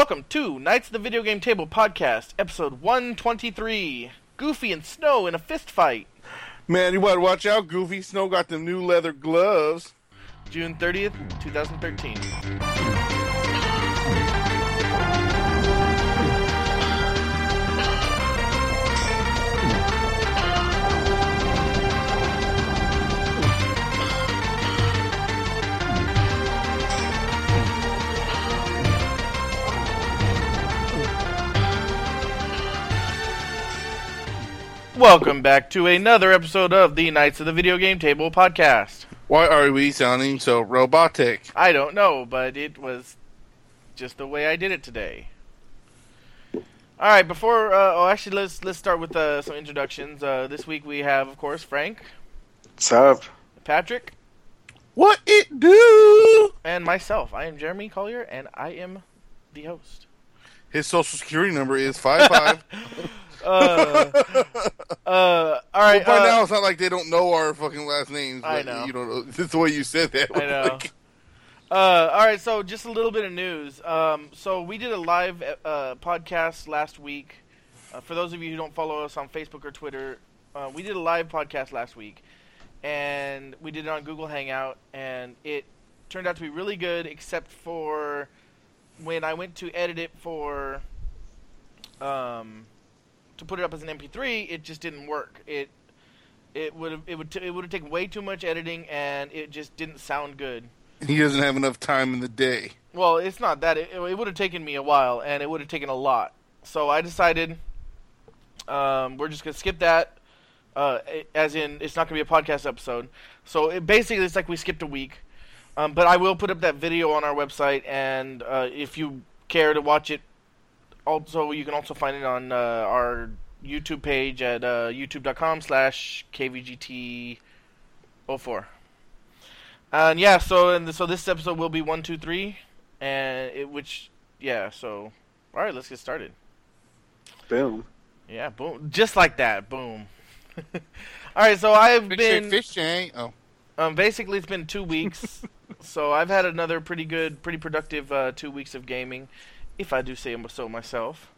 Welcome to Knights of the Video Game Table podcast, episode 123. Goofy and Snow in a fist fight. Man, you better watch out, Goofy. Snow got them new leather gloves. June 30th, 2013. Welcome back to another episode of the Knights of the Video Game Table podcast. Why are we sounding so robotic? I don't know, but it was just the way I did it today. All right, before uh, oh, actually, let's let's start with uh, some introductions. Uh, this week we have, of course, Frank, What's up? Patrick, What it do? and myself. I am Jeremy Collier, and I am the host. His social security number is five five. Uh, uh, all right. By uh, now, it's not like they don't know our fucking last names. I know. You don't know. It's the way you said that. I know. Like, Uh, all right, so just a little bit of news. Um, so we did a live uh, podcast last week. Uh, for those of you who don't follow us on Facebook or Twitter, uh, we did a live podcast last week, and we did it on Google Hangout, and it turned out to be really good, except for when I went to edit it for um, to put it up as an MP3, it just didn't work. It it would it would t- it would have taken way too much editing, and it just didn't sound good. he doesn't have enough time in the day. Well, it's not that. It, it would have taken me a while, and it would have taken a lot. So I decided um, we're just gonna skip that. Uh, as in, it's not gonna be a podcast episode. So it, basically, it's like we skipped a week. Um, but I will put up that video on our website, and uh, if you care to watch it, also you can also find it on uh, our YouTube page at uh, youtube.com slash kvgt04. And yeah, so and so this episode will be one, two, three, and it which yeah. So all right, let's get started. Boom. Yeah, boom, just like that, boom. all right, so I've Fish been tank, fish tank. Oh, um, basically, it's been two weeks, so I've had another pretty good, pretty productive uh, two weeks of gaming, if I do say so myself.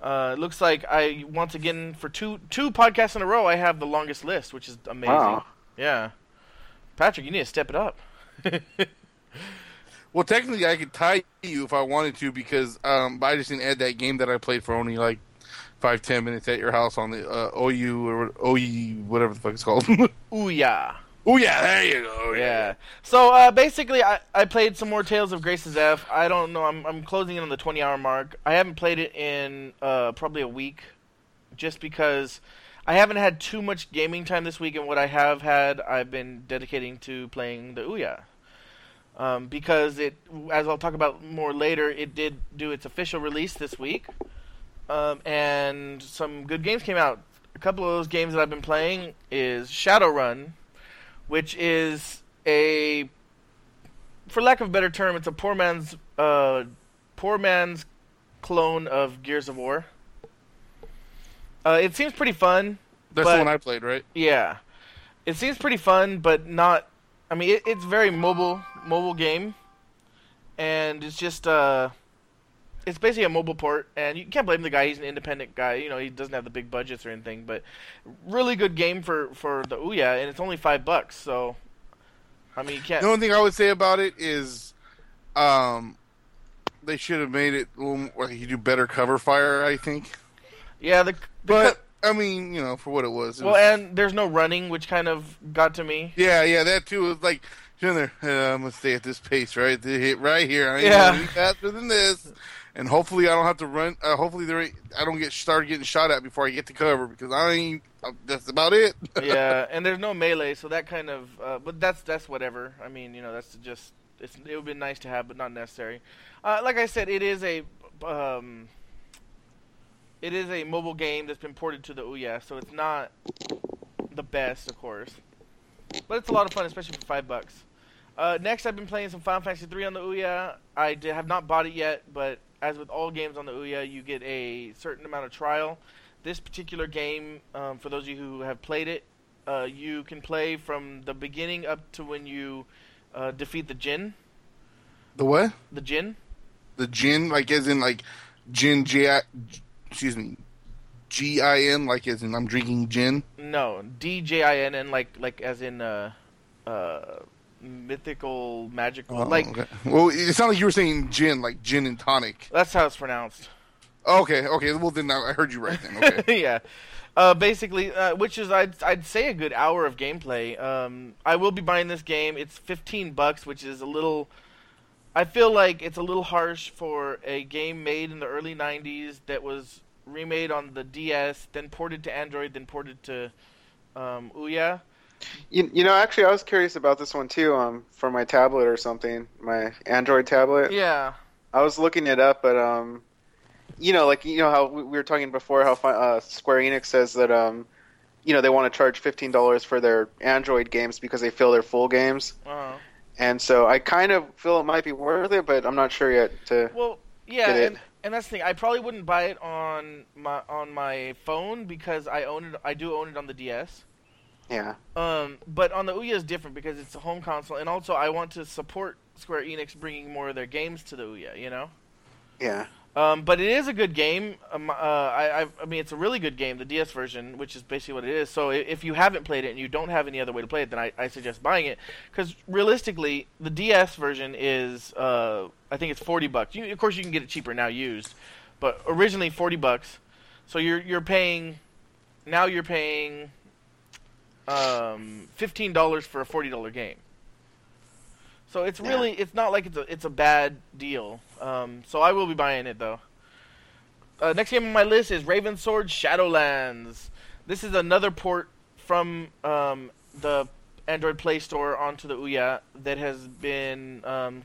Uh, it looks like I once again for two two podcasts in a row I have the longest list, which is amazing. Wow. Yeah, Patrick, you need to step it up. well, technically, I could tie you if I wanted to because um, I just didn't add that game that I played for only like five ten minutes at your house on the uh, OU or OE whatever the fuck it's called. Ooh yeah. Oh yeah, there you go. Yeah. So uh, basically, I, I played some more Tales of Graces F. I don't know. I'm I'm closing in on the 20 hour mark. I haven't played it in uh, probably a week, just because I haven't had too much gaming time this week, and what I have had, I've been dedicating to playing the Ouya. Um, because it, as I'll talk about more later, it did do its official release this week, um, and some good games came out. A couple of those games that I've been playing is Shadowgun, which is a, for lack of a better term, it's a poor man's uh, poor man's clone of Gears of War. Uh, it seems pretty fun. That's But- the one I played, right? Yeah, it seems pretty fun, but not. I mean, it, it's very mobile, mobile game, and it's just uh, it's basically a mobile port, and you can't blame the guy. He's an independent guy. You know, he doesn't have the big budgets or anything, but really good game for for the Ouya, and it's only five bucks. So, I mean, you can't. The only thing I would say about it is, um, they should have made it a little more, like you do better cover fire. I think, yeah, the, the but co- I mean, you know, for what it was. it well, was- and there's no running, which kind of got to me. yeah, yeah, that too was like. there, "Uh, I'm gonna stay at this pace, right? They hit right here. I ain't Yeah. faster than this, and hopefully I don't have to run. Uh, hopefully there, I don't get started getting shot at before I get to cover because I ain't. Uh, that's about it. yeah, and there's no melee, so that kind of. Uh, but that's that's whatever. I mean, you know, that's just. It's, it would be nice to have, but not necessary. Uh, like I said, it is a. Um, it is a mobile game that's been ported to the Ouya, so it's not the best, of course, but it's a lot of fun, especially for five bucks. Uh, next, I've been playing some Final Fantasy 3 on the Ouya. I d- have not bought it yet, but as with all games on the Ouya, you get a certain amount of trial. This particular game, um, for those of you who have played it, uh, you can play from the beginning up to when you uh, defeat the Djinn. The what? The Djinn. The gin, like as in like gin, G, excuse me, G I N, like as in I'm drinking gin. No, D J I N N, like like as in uh, uh, mythical, magical. Oh, like okay. well, it sounded like you were saying gin, like gin and tonic. that's how it's pronounced. Okay, okay. Well, then I I heard you right then. Okay. yeah. Uh, basically, uh, which is I'd I'd say a good hour of gameplay. Um, I will be buying this game. It's fifteen bucks, which is a little. I feel like it's a little harsh for a game made in the early '90s that was remade on the DS, then ported to Android, then ported to um, Ouya. You, you know, actually, I was curious about this one too. Um, for my tablet or something, my Android tablet. Yeah. I was looking it up, but um, you know, like you know how we we were talking before, how uh, Square Enix says that um, you know, they want to charge fifteen dollars for their Android games because they feel they're full games, Uh-huh. and so I kind of feel it might be worth it, but I'm not sure yet. To Well, yeah, and, and that's the thing. I probably wouldn't buy it on my on my phone because I own it. I do own it on the DS. Yeah, Um, but on the Ouya is different because it's a home console, and also I want to support Square Enix bringing more of their games to the Ouya. You know. yeah, Um, but it is a good game. Um, uh, I, I, I mean, it's a really good game, the DS version, which is basically what it is. So if you haven't played it and you don't have any other way to play it, then I, I suggest buying it. Because realistically, the DS version is, uh, I think it's forty bucks. You, of course, you can get it cheaper now used, but originally forty bucks. So you're you're paying, now you're paying, um, fifteen dollars for a forty dollar game. So it's Yeah. really it's not like it's a it's a bad deal. Um, so I will be buying it though. Uh, next game on my list is Raven Sword Shadowlands. This is another port from um, the Android Play Store onto the Ouya that has been um,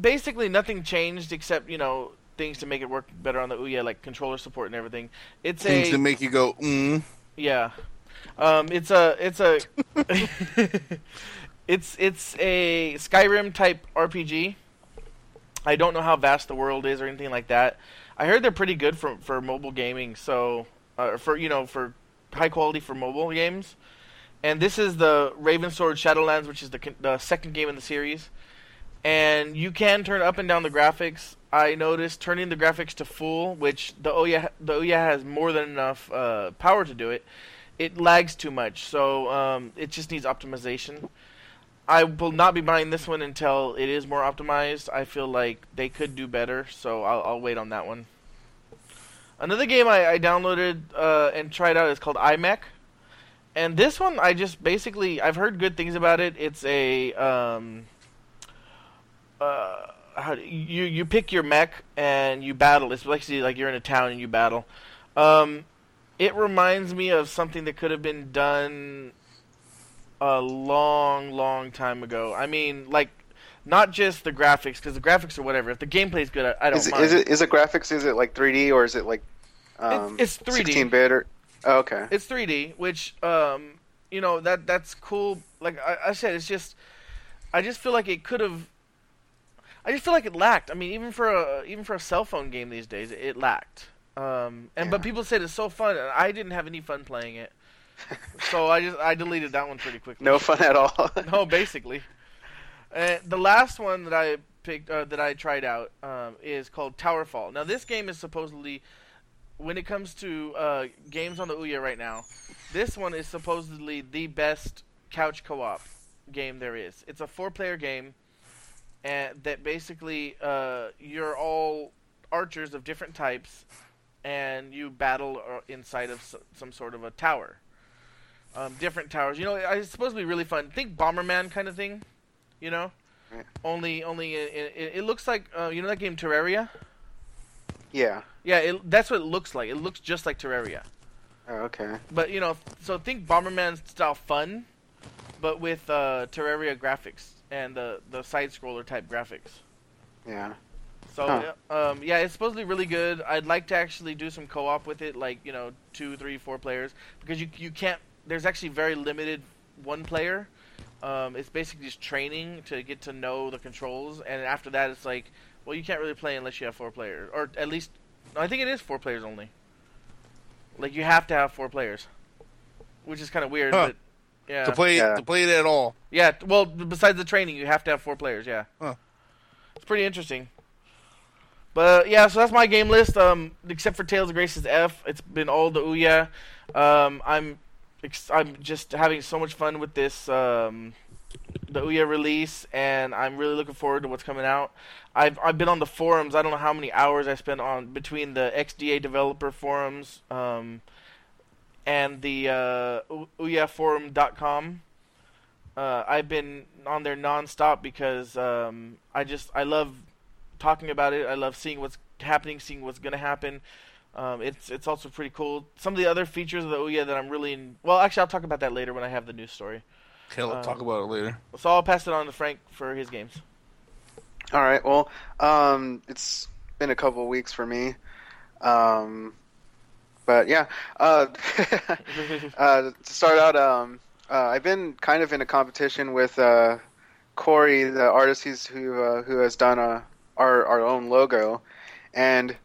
basically nothing changed except you know things to make it work better on the Ouya, like controller support and everything. It's Things a to make you go, mm. yeah. Um, it's a it's a it's it's a Skyrim type RPG. I don't know how vast the world is or anything like that. I heard they're pretty good for for mobile gaming, so uh, for you know for high quality for mobile games. And this is the Raven Sword Shadowlands, which is the the second game in the series. And you can turn up and down the graphics. I noticed turning the graphics to full, which the Ouya the Ouya has more than enough uh, power to do it. It lags too much, so um, it just needs optimization. I will not be buying this one until it is more optimized. I feel like they could do better, so I'll, I'll wait on that one. Another game I, I downloaded uh, and tried out is called iMac, and this one I just basically I've heard good things about it. It's a um, uh, how you you pick your mech and you battle. It's basically like you're in a town and you battle. Um, it reminds me of something that could have been done a long, long time ago. I mean, like not just the graphics because the graphics are whatever. If the gameplay's good, I, I don't is it, mind. is it is it graphics? Is it like 3D or is it like um, it's 3D. 16 bit or? Oh, okay. It's 3D, which um, you know that that's cool. Like I, I said, it's just I just feel like it could have. I just feel like it lacked. I mean, even for a even for a cell phone game these days, it lacked. Um, and but people said it's so fun. and I didn't have any fun playing it, so I just I deleted that one pretty quickly. No fun at all. no, basically. Uh, the last one that I picked, uh, that I tried out, um, is called Towerfall. Now, this game is supposedly, when it comes to uh, games on the Ouya right now, this one is supposedly the best couch co-op game there is. It's a four-player game, and that basically uh, you're all archers of different types, and you battle uh, inside of some sort of a tower. Um, different towers. You know, it's supposed to be really fun. Think Bomberman kind of thing. You know, Yeah. only only it, it, it looks like uh, you know that game Terraria. yeah. Yeah, it, that's what it looks like. It looks just like Terraria. Oh, okay. But you know, so think Bomberman style fun, but with uh, Terraria graphics and the the side scroller type graphics. Yeah. So Huh. um, yeah, it's supposed to be really good. I'd like to actually do some co-op with it, like you know, two, three, four players, because you you can't. There's actually very limited one player. Um, it's basically just training to get to know the controls, and after that, it's like, well, you can't really play unless you have four players, or at least, I think it is four players only. Like you have to have four players, which is kind of weird, Huh. but yeah, to play Yeah. to play it at all. yeah. Well, besides the training, you have to have four players. Yeah, Huh. it's pretty interesting. But yeah, so that's my game list. Um, except for Tales of Graces F, it's been all the Ouya. Um, I'm ex- I'm just having so much fun with this um, the Ouya release, and I'm really looking forward to what's coming out. I've I've been on the forums. I don't know how many hours I spent on between the XDA developer forums um, and the uh, OuyaForum.com. Uh, I've been on there nonstop because um, I just I love talking about it. I love seeing what's happening, seeing what's gonna happen. Um, it's it's also pretty cool. Some of the other features of the Ouya that I'm really in, well, actually, I'll talk about that later when I have the news story. Hell, Um, talk about it later. So I'll pass it on to Frank for his games. All right. Well, um, it's been a couple of weeks for me. Um, but yeah, uh, uh, to start out, um, uh, I've been kind of in a competition with uh, Corey, the artist who's, who uh, who has done uh our our own logo, and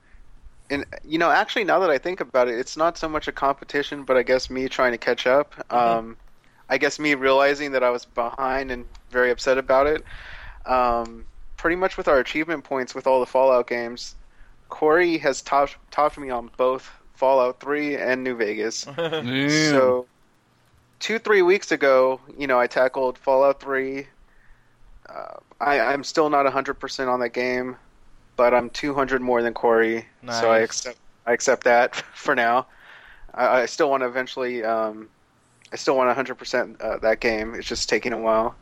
and you know, actually, now that I think about it, it's not so much a competition, but I guess me trying to catch up. Um, I guess me realizing that I was behind and very upset about it. Um, pretty much with our achievement points with all the Fallout games, Corey has topped topped me on both Fallout 3 and New Vegas. So, two three weeks ago, you know, I tackled Fallout Three. Uh, I, I'm still not 100% on that game, but I'm 200 more than Corey, so I accept I accept that for now. I, I still want to eventually. Um, I still want 100% uh, that game. It's just taking a while.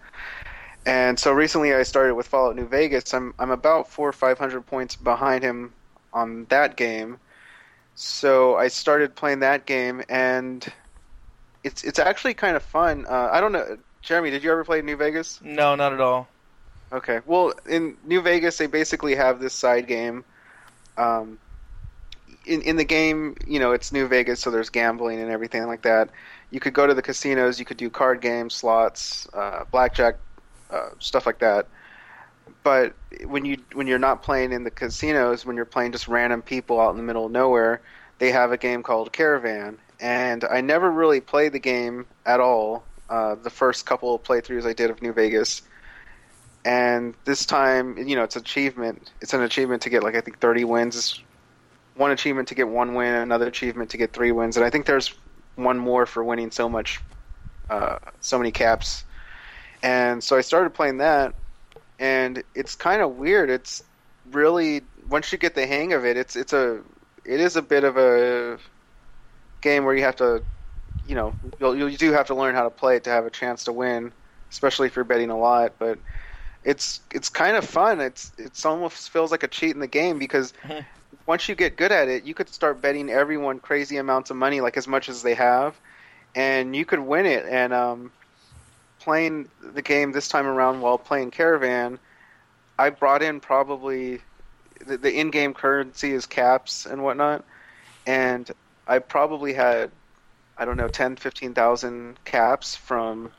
And so recently, I started with Fallout New Vegas. I'm I'm about four or five hundred points behind him on that game. So I started playing that game, and it's it's actually kind of fun. Uh, I don't know, Jeremy. Did you ever play New Vegas? no, not at all. Okay. Well, in New Vegas, they basically have this side game. Um, in in the game, you know, it's New Vegas, so there's gambling and everything like that. You could go to the casinos. You could do card games, slots, uh, blackjack, uh, stuff like that. But when you when you're not playing in the casinos, when you're playing just random people out in the middle of nowhere, they have a game called Caravan. And I never really played the game at all. Uh, the first couple of playthroughs I did of New Vegas and this time you know it's achievement. It's an achievement to get like i think 30 wins. It's one achievement to get one win another achievement to get three wins. And i think there's one more for winning so much uh, so many caps. And so i started playing that and it's kind of weird. It's really once you get the hang of it it's it's a it is a bit of a game where you have to you know you do have to learn how to play it to have a chance to win especially if you're betting a lot. But it's it's kind of fun. It's it's almost feels like a cheat in the game because once you get good at it, you could start betting everyone crazy amounts of money, like as much as they have, and you could win it. And um, playing the game this time around while playing Caravan, I brought in probably the, the in-game currency is caps and whatnot, and I probably had I don't know 10, 15,000 caps from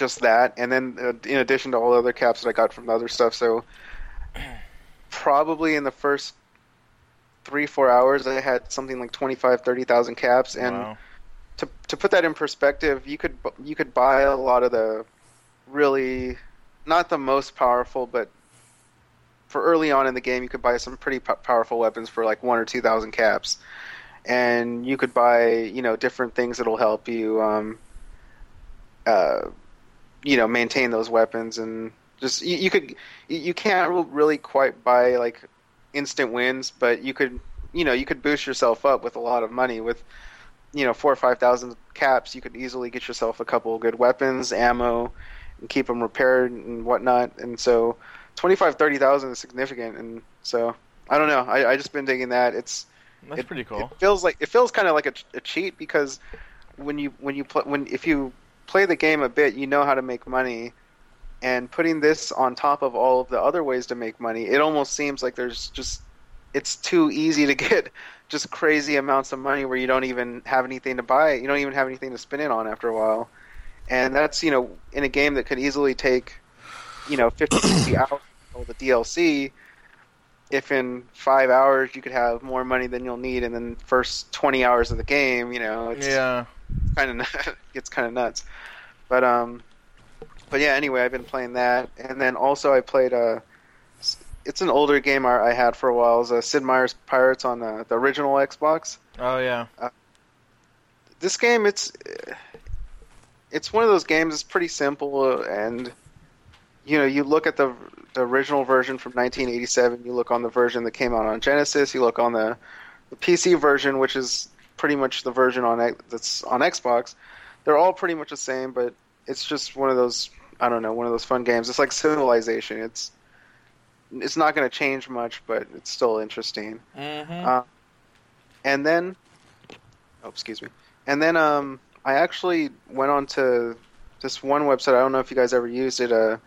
just that, and then uh, in addition to all the other caps that I got from the other stuff. So probably in the first three four hours, I had something like 25, 30,000 caps, and wow. to to put that in perspective, you could you could buy a lot of the really not the most powerful, but for early on in the game, you could buy some pretty po- powerful weapons for like one or two thousand caps, and you could buy you know different things that'll help you, um, uh, you know, maintain those weapons and just you, you could you, can't really quite buy like instant wins, but you could you know you could boost yourself up with a lot of money with you know four or five thousand caps, you could easily get yourself a couple of good weapons, ammo, and keep them repaired and whatnot. And so, twenty five thirty thousand is significant. And so, I don't know. I I just been digging that. It's That's it, pretty cool. It feels like it feels kind of like a, a cheat because when you when you play when if you play the game a bit, you know how to make money. And putting this on top of all of the other ways to make money, it almost seems like there's just it's too easy to get just crazy amounts of money where you don't even have anything to buy. You don't even have anything to spin it on after a while. And that's, you know, in a game that could easily take, you know, 50, 60 hours of the DLC, if in five hours you could have more money than you'll need in the first 20 hours of the game, you know, it's Yeah. Kind of gets kind of nuts. But um, but yeah. Anyway, I've been playing that, and then also I played uh, s- it's an older game I, I had for a while. It was uh, Sid Meier's Pirates on the, the original Xbox. Oh yeah. This game, it's it's one of those games. It's pretty simple, uh, and you know, you look at the the original version from 1987. You look on the version that came out on Genesis. You look on the, the PC version, which is pretty much the version on that's on Xbox. They're all pretty much the same, but it's just one of those I don't know, one of those fun games. It's like Civilization. It's it's not going to change much, but it's still interesting. Mm-hmm. Uh, and then, oh, excuse me. And then um, I actually went on to this one website. I don't know if you guys ever used it. Uh,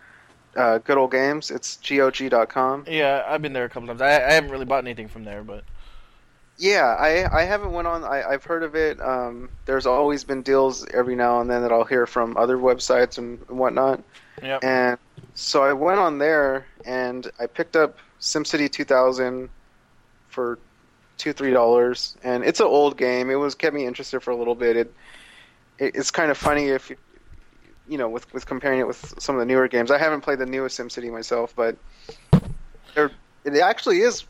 uh, Good Old Games. It's gog.com. yeah, I've been there a couple times. I, I haven't really bought anything from there, but Yeah, I I haven't went on. I, I've heard of it. Um, there's always been deals every now and then that I'll hear from other websites and, whatnot. yeah. And so I went on there and I picked up SimCity 2000 for two three dollars, and it's an old game. It was kept me interested for a little bit. It, it it's kind of funny if you, you know with with comparing it with some of the newer games. I haven't played the newest SimCity myself, but there it actually is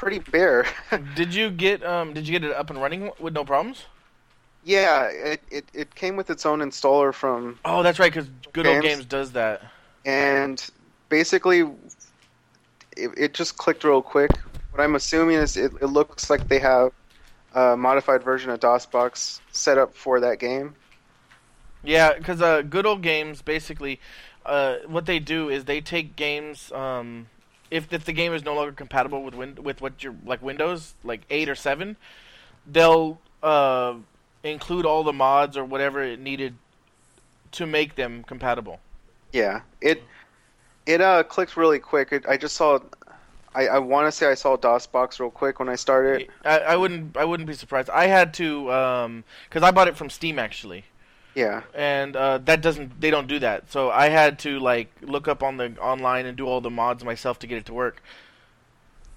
pretty bare. Did you get um? Did you get it up and running with no problems? yeah, it, it it came with its own installer from Oh, that's right, because Good Old Games. Games does that. and basically it, it just clicked real quick. What I'm assuming is it, it looks like they have a modified version of DOSBox set up for that game. Yeah, because uh, Good Old Games basically, uh, what they do is they take games. Um, if if the game is no longer compatible with win- with what your like Windows like eight or seven, they'll uh, include all the mods or whatever it needed to make them compatible. Yeah, it it uh clicked really quick. It, I just saw. I, I want to say I saw DOSBox real quick when I started. I, I wouldn't I wouldn't be surprised. I had to because I bought it from Steam actually. Yeah, and uh, that doesn't they don't do that so i had to like look up on the online and do all the mods myself to get it to work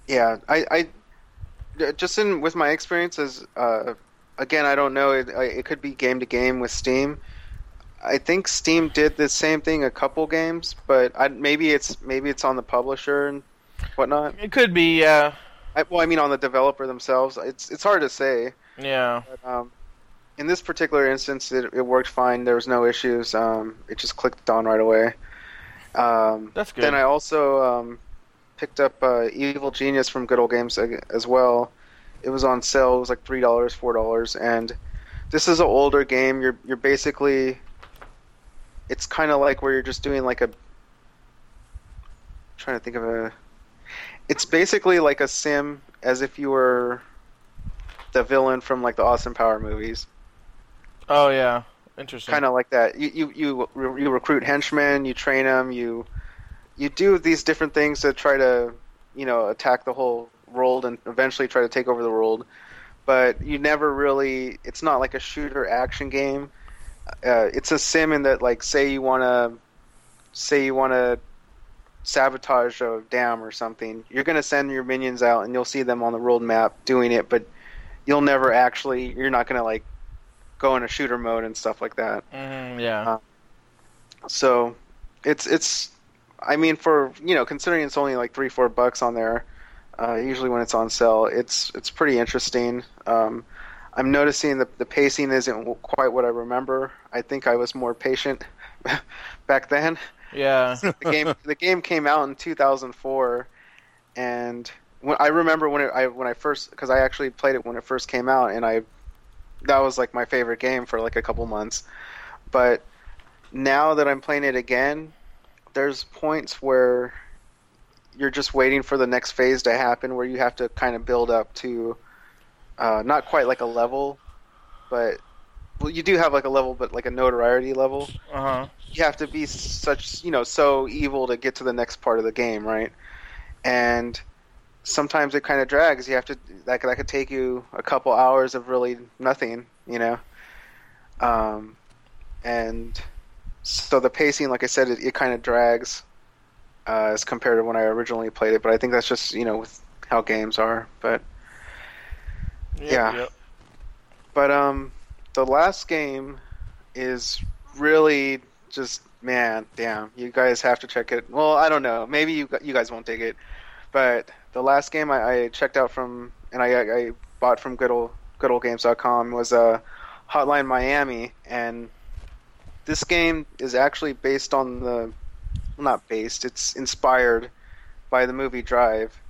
yeah. I, I just in with my experiences. Uh, again, I don't know. It, it could be game to game with Steam. I think Steam did the same thing a couple games, but I, maybe it's maybe it's on the publisher and whatnot. it could be yeah I, well, I mean on the developer themselves. It's it's hard to say. yeah But, um, in this particular instance, it, it worked fine. There was no issues. Um, it just clicked on right away. Um, that's good then I also um, picked up uh, Evil Genius from Good Old Games as well. It was on sale. It was like three dollars, four dollars, and this is an older game. You're you're basically, it's kind of like where you're just doing like a. trying to think of a. It's basically like a sim, as if you were the villain from like the Austin Power movies oh yeah interesting kind of like that. You you you you recruit henchmen, you train them, you you do these different things to try to you know attack the whole world and eventually try to take over the world. But you never really. It's not like a shooter action game. Uh, it's a sim in that like say you want to say you want to sabotage a dam or something. You're going to send your minions out and you'll see them on the world map doing it, but you'll never actually. You're not going to like go into shooter mode and stuff like that. Mhm, yeah Uh, So it's it's I mean for you know considering it's only like three four bucks on there, uh, usually when it's on sale, it's it's pretty interesting. Um, I'm noticing that the pacing isn't quite what I remember. I think I was more patient back then. yeah The game the game came out in 2004, and when, I remember when it, I when I first because I actually played it when it first came out, and I that was like my favorite game for like a couple months. But now that I'm playing it again, there's points where you're just waiting for the next phase to happen, where you have to kind of build up to uh, not quite like a level, but well, you do have like a level, but like a notoriety level uh-huh you have to be such you know so evil to get to the next part of the game, right? And sometimes it kind of drags. You have to that could, that could take you a couple hours of really nothing, you know. Um, and so the pacing, like I said, it, it kind of drags uh, as compared to when I originally played it. But I think that's just you know with how games are. But Yep, Yeah. yep. But um, the last game is really just man, damn. You guys have to check it. Well, I don't know. Maybe you you guys won't dig it. But the last game I, I checked out from and I, I bought from good old goodoldgames.com was uh, Hotline Miami, and this game is actually based on the well, not based, it's inspired by the movie Drive,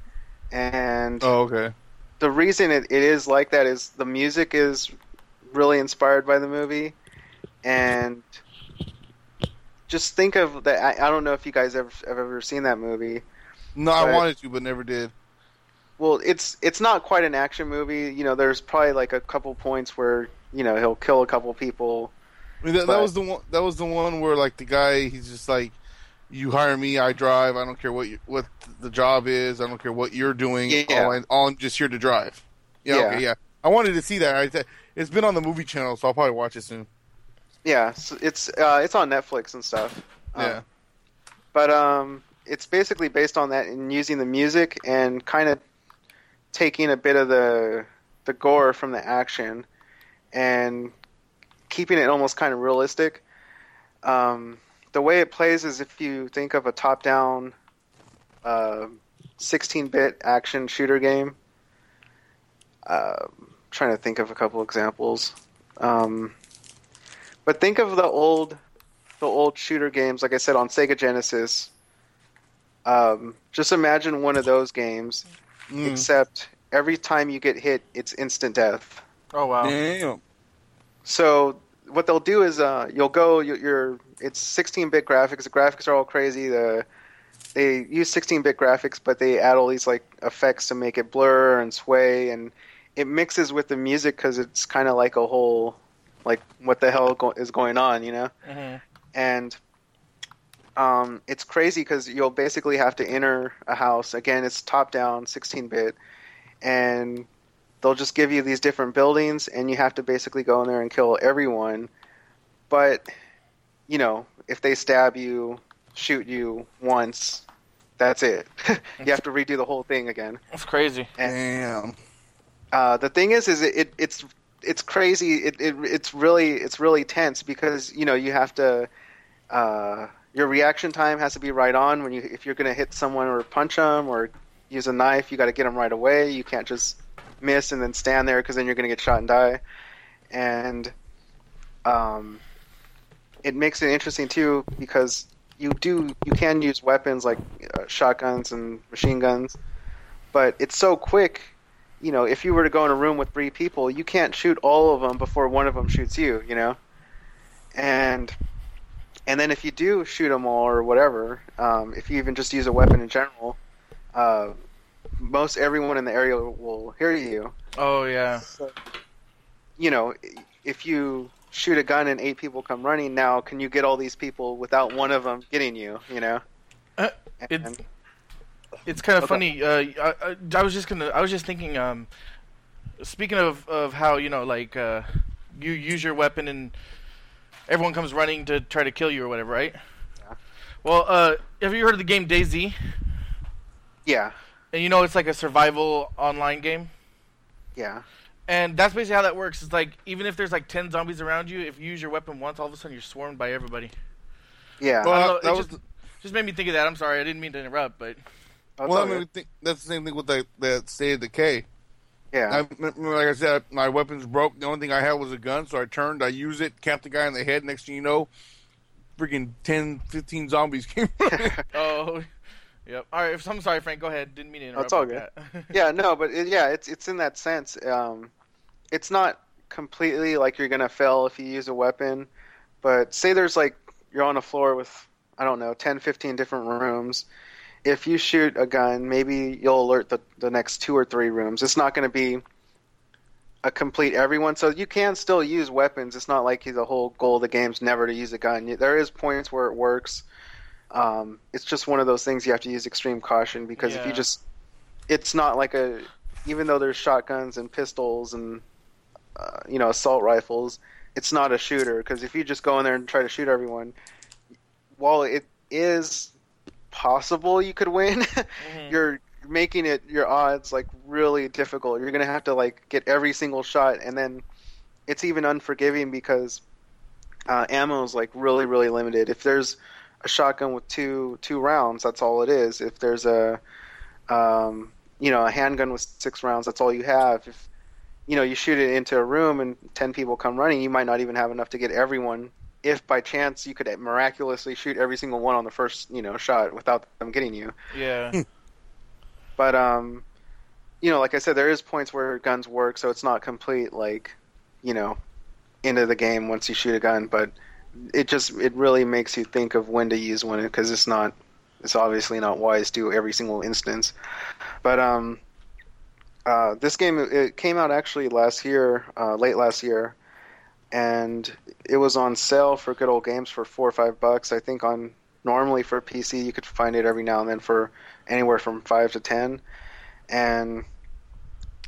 and Oh, okay. the reason it, it is like that is the music is really inspired by the movie, and just think of that. I, I don't know if you guys ever have ever seen that movie. No, I wanted to, but never did. Well, it's it's not quite an action movie. You know, there's probably like a couple points where you know he'll kill a couple people. I mean, that, that was the one. That was the one where like the guy, he's just like, "You hire me, I drive. I don't care what you, what the job is. I don't care what you're doing. Yeah. All, I, all I'm just here to drive." Yeah, Yeah. okay, yeah. I wanted to see that. I, it's been on the movie channel, so I'll probably watch it soon. Yeah, so it's uh, it's on Netflix and stuff. Um, Yeah. but um, it's basically based on that and using the music and kind of taking a bit of the the gore from the action and keeping it almost kind of realistic. Um, the way it plays is if you think of a top-down uh, 16-bit action shooter game. Um trying to think of a couple examples. Um, but think of the old, the old shooter games, like I said on Sega Genesis. Um, just imagine one of those games, Mm. except every time you get hit, it's instant death. Oh wow. Damn. So what they'll do is uh, you'll go. you- You're it's 16-bit graphics. The graphics are all crazy. The they use 16-bit graphics, but they add all these like effects to make it blur and sway, and it mixes with the music because it's kind of like a whole like what the hell go- is going on, you know? hmm and um, it's crazy because you'll basically have to enter a house. Again, it's top down, 16 bit, and they'll just give you these different buildings, and you have to basically go in there and kill everyone. But, you know, if they stab you, shoot you once, that's it. you have to redo the whole thing again. That's crazy. Damn. Uh, the thing is, is it, it it's it's crazy. It, it it's really it's really tense because you know you have to uh, your reaction time has to be right on when you if you're going to hit someone or punch them or use a knife, you got to get them right away. You can't just miss and then stand there because then you're going to get shot and die. And um, it makes it interesting too because you do you can use weapons like uh, shotguns and machine guns, but it's so quick you know, if you were to go in a room with three people, you can't shoot all of them before one of them shoots you, you know. And and then if you do shoot them all or whatever, um, if you even just use a weapon in general, uh, most everyone in the area will hear you. Oh yeah. So, you know, if you shoot a gun and eight people come running, now can you get all these people without one of them getting you? You know. Uh, And- It's it's kind of Okay. funny. Uh, I, I, I was just gonna. I was just thinking. Um, speaking of of how you know, like uh, you use your weapon and everyone comes running to try to kill you or whatever, right? Yeah. Well, uh, have you heard of the game DayZ? yeah, And you know, it's like a survival online game. yeah, And that's basically how that works. It's like even if there's like ten zombies around you, if you use your weapon once, all of a sudden you're swarmed by everybody. yeah. Well, know, that it was just, just made me think of that. I'm sorry, I didn't mean to interrupt, but That's well, I mean, that's the same thing with that that state of decay. Yeah. I, like I said, my weapons broke. The only thing I had was a gun, so I turned, I used it, capped the guy in the head. Next thing you know, freaking 10, 15 zombies came. oh, yep. All right, I'm sorry, Frank. Go ahead. Didn't mean to interrupt. That's all good. that. yeah, no, but it, yeah, it's it's in that sense. Um, it's not completely like you're gonna fail if you use a weapon, but say there's like you're on a floor with I don't know 10, 15 different rooms. If you shoot a gun, maybe you'll alert the the next two or three rooms. It's not going to be a complete everyone, so you can still use weapons. It's not like the whole goal of the game's never to use a gun. There is points where it works. Um, it's just one of those things you have to use extreme caution because if you just it's not like a even though there's shotguns and pistols and uh, you know assault rifles it's not a shooter because if you just go in there and try to shoot everyone while it is possible you could win Mhm. you're making it your odds like really difficult you're gonna have to like get every single shot and then it's even unforgiving because uh, ammo is like really really limited if there's a shotgun with two two rounds that's all it is if there's a Um, you know, a handgun with six rounds, that's all you have. If you know you shoot it into a room and ten people come running, you might not even have enough to get everyone. If by chance you could miraculously shoot every single one on the first you know shot without them getting you. Yeah. But um, you know, like I said, there is points where guns work, so it's not complete like, you know, into the game once you shoot a gun. But it just it really makes you think of when to use one because it's not it's obviously not wise to every single instance. But um, uh, this game it came out actually last year, uh, late last year, and it was on sale for good old games for four or five bucks. I think on normally for PC you could find it every now and then for anywhere from five to ten, and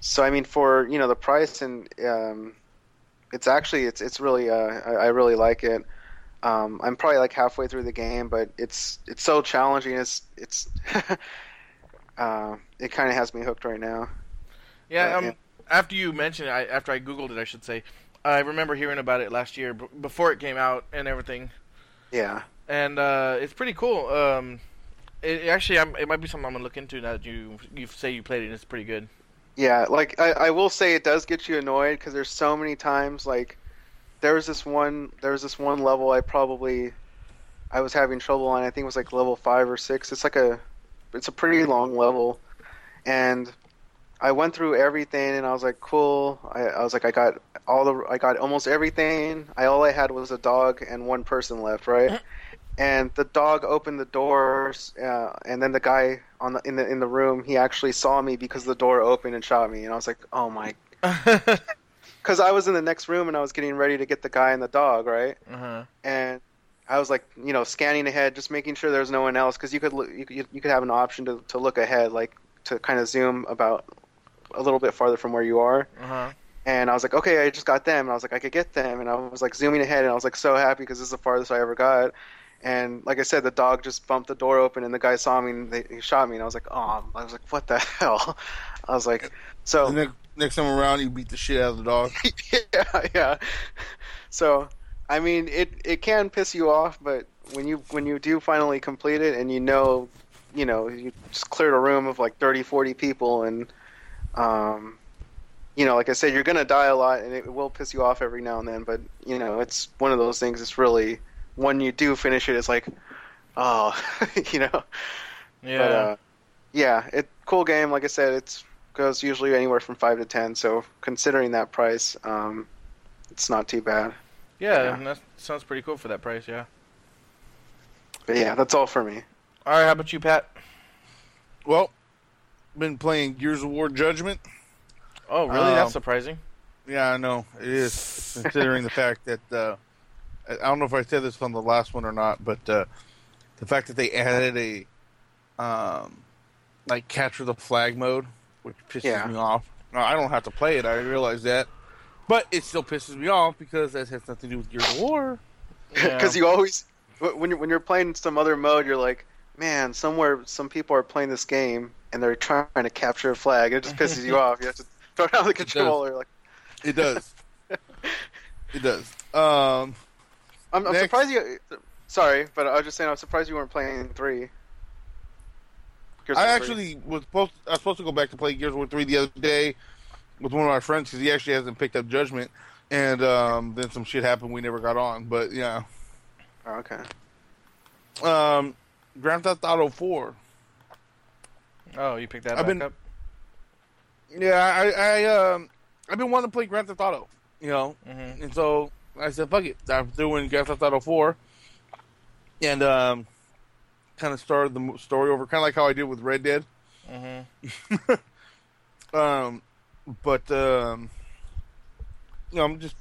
so I mean for you know the price and um, it's actually it's it's really uh, I, I really like it. Um, I'm probably like halfway through the game, but it's it's so challenging. It's it's uh, it kind of has me hooked right now. Yeah, Uh, um, yeah. after you mentioned it, I, after I googled it, I should say, I remember hearing about it last year b- before it came out and everything, Yeah, and uh, it's pretty cool. Um, it, actually, I'm, it might be something I'm gonna look into now that you you say you played it. and It's pretty good. yeah. Like I, I will say, it does get you annoyed because there's so many times like there was this one there was this one level I probably I was having trouble on. I think it was like level five or six. It's like a it's a pretty long level, and I went through everything and I was like, cool. I, I was like, I got all the, I got almost everything. I all I had was a dog and one person left, right? and the dog opened the doors, uh, and then the guy on the in the in the room, he actually saw me because the door opened and shot me, and I was like, oh my, because I was in the next room and I was getting ready to get the guy and the dog, right? huh. and I was like, you know, scanning ahead, just making sure there's no one else, because you could look, you you could have an option to to look ahead, like to kind of zoom about a little bit farther from where you are. Uh huh. And I was like, okay, I just got them, and I was like, I could get them, and I was like zooming ahead, and I was like so happy because this is the farthest I ever got. And like I said, the dog just bumped the door open, and the guy saw me, and they, he shot me, and I was like, oh, I was like, what the hell? I was like, so The next, next time around, you beat the shit out of the dog. yeah, yeah. So, I mean, it it can piss you off, but when you when you do finally complete it and you know, you know, you just cleared a room of like 30, 40 people and um you know, like I said, you're gonna die a lot, and it will piss you off every now and then. But you know, it's one of those things. It's really when you do finish it, it's like, oh, you know. Yeah. But uh, yeah, it cool game. Like I said, it goes usually anywhere from five to ten. So considering that price, um, it's not too bad. yeah, yeah. that sounds pretty cool for that price. Yeah. But yeah, that's all for me. All right, how about you, Pat? Well, been playing Gears of War Judgment. Oh, really? Um, That's surprising. Yeah, I know it is, considering the fact that uh, I I don't know if I said this on the last one or not, but uh, the fact that they added a um, like capture the flag mode, which pisses Yeah. me off. Now, I don't have to play it. I realize that, but it still pisses me off because that has nothing to do with Gears of War. Because Yeah. you always when you're, when you're playing some other mode, you're like, man, somewhere some people are playing this game and they're trying to capture a flag. It just pisses you off. You have to throw down the controller. Like, It does. it does. Um, I'm, I'm surprised you. Sorry, but I was just saying, I'm surprised you weren't playing three. Gears I actually was supposed I was supposed to go back to play Gears of War three the other day with one of my friends because he actually hasn't picked up Judgment, and um, then some shit happened. We never got on, but yeah. Oh, okay. Um, Grand Theft Auto four. Oh, you picked that I've been- up. Yeah, I I um I've been wanting to play Grand Theft Auto, you know, hmm and so I said fuck it. I'm doing Grand Theft Auto four, and um, kind of started the story over, kind of like how I did with Red Dead. Mm-hmm. Um, but um, you know, I'm just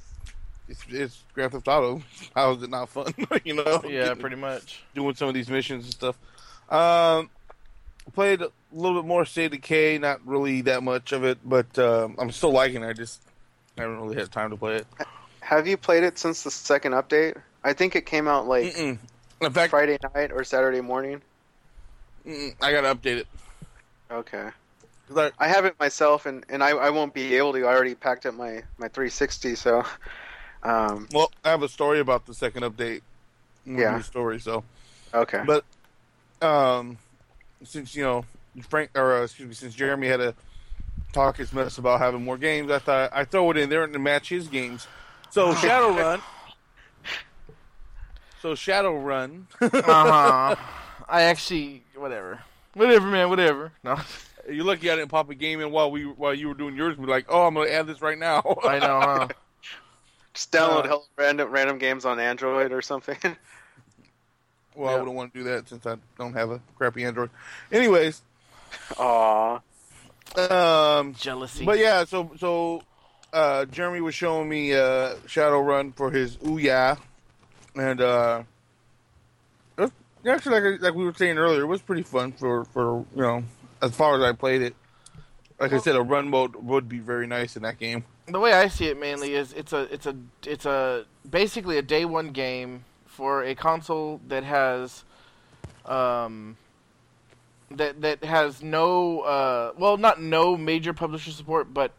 it's, it's Grand Theft Auto. How is it not fun? you know, Yeah, Getting- pretty much. doing some of these missions and stuff. Um, played a little bit more State of Decay, not really that much of it, but um, I'm still liking it. I just haven't really had time to play it. Have you played it since the second update? I think it came out like Mm-mm. In fact, Friday night or Saturday morning. I gotta update it. Okay. I- I have it myself, and, and I, I won't be able to. I already packed up my, my 360, so. Um, well, I have a story about the second update. Yeah. New story. So, okay. but um, since you know Frank or uh, excuse me, since Jeremy had to talk his mess about having more games, I thought I throw it in there to match his games. So Shadowgun. So Shadowgun. uh huh. I actually, whatever, whatever, man, whatever. No, You're lucky I didn't pop a game in while we while you were doing yours. We're like, oh, I'm gonna add this right now. I know. Huh? Just download Uh, random random games on Android or something. well, I wouldn't want to do that since I don't have a crappy Android. Anyways, Aw. um, Jealousy. But yeah, so so uh, Jeremy was showing me uh, Shadowgun for his Ouya, and uh, it was, actually, like like we were saying earlier, it was pretty fun for for you know as far as I played it. Like I said, a run mode would be very nice in that game. The way I see it mainly is it's a it's a it's a basically a day one game for a console that has um that that has no uh well not no major publisher support but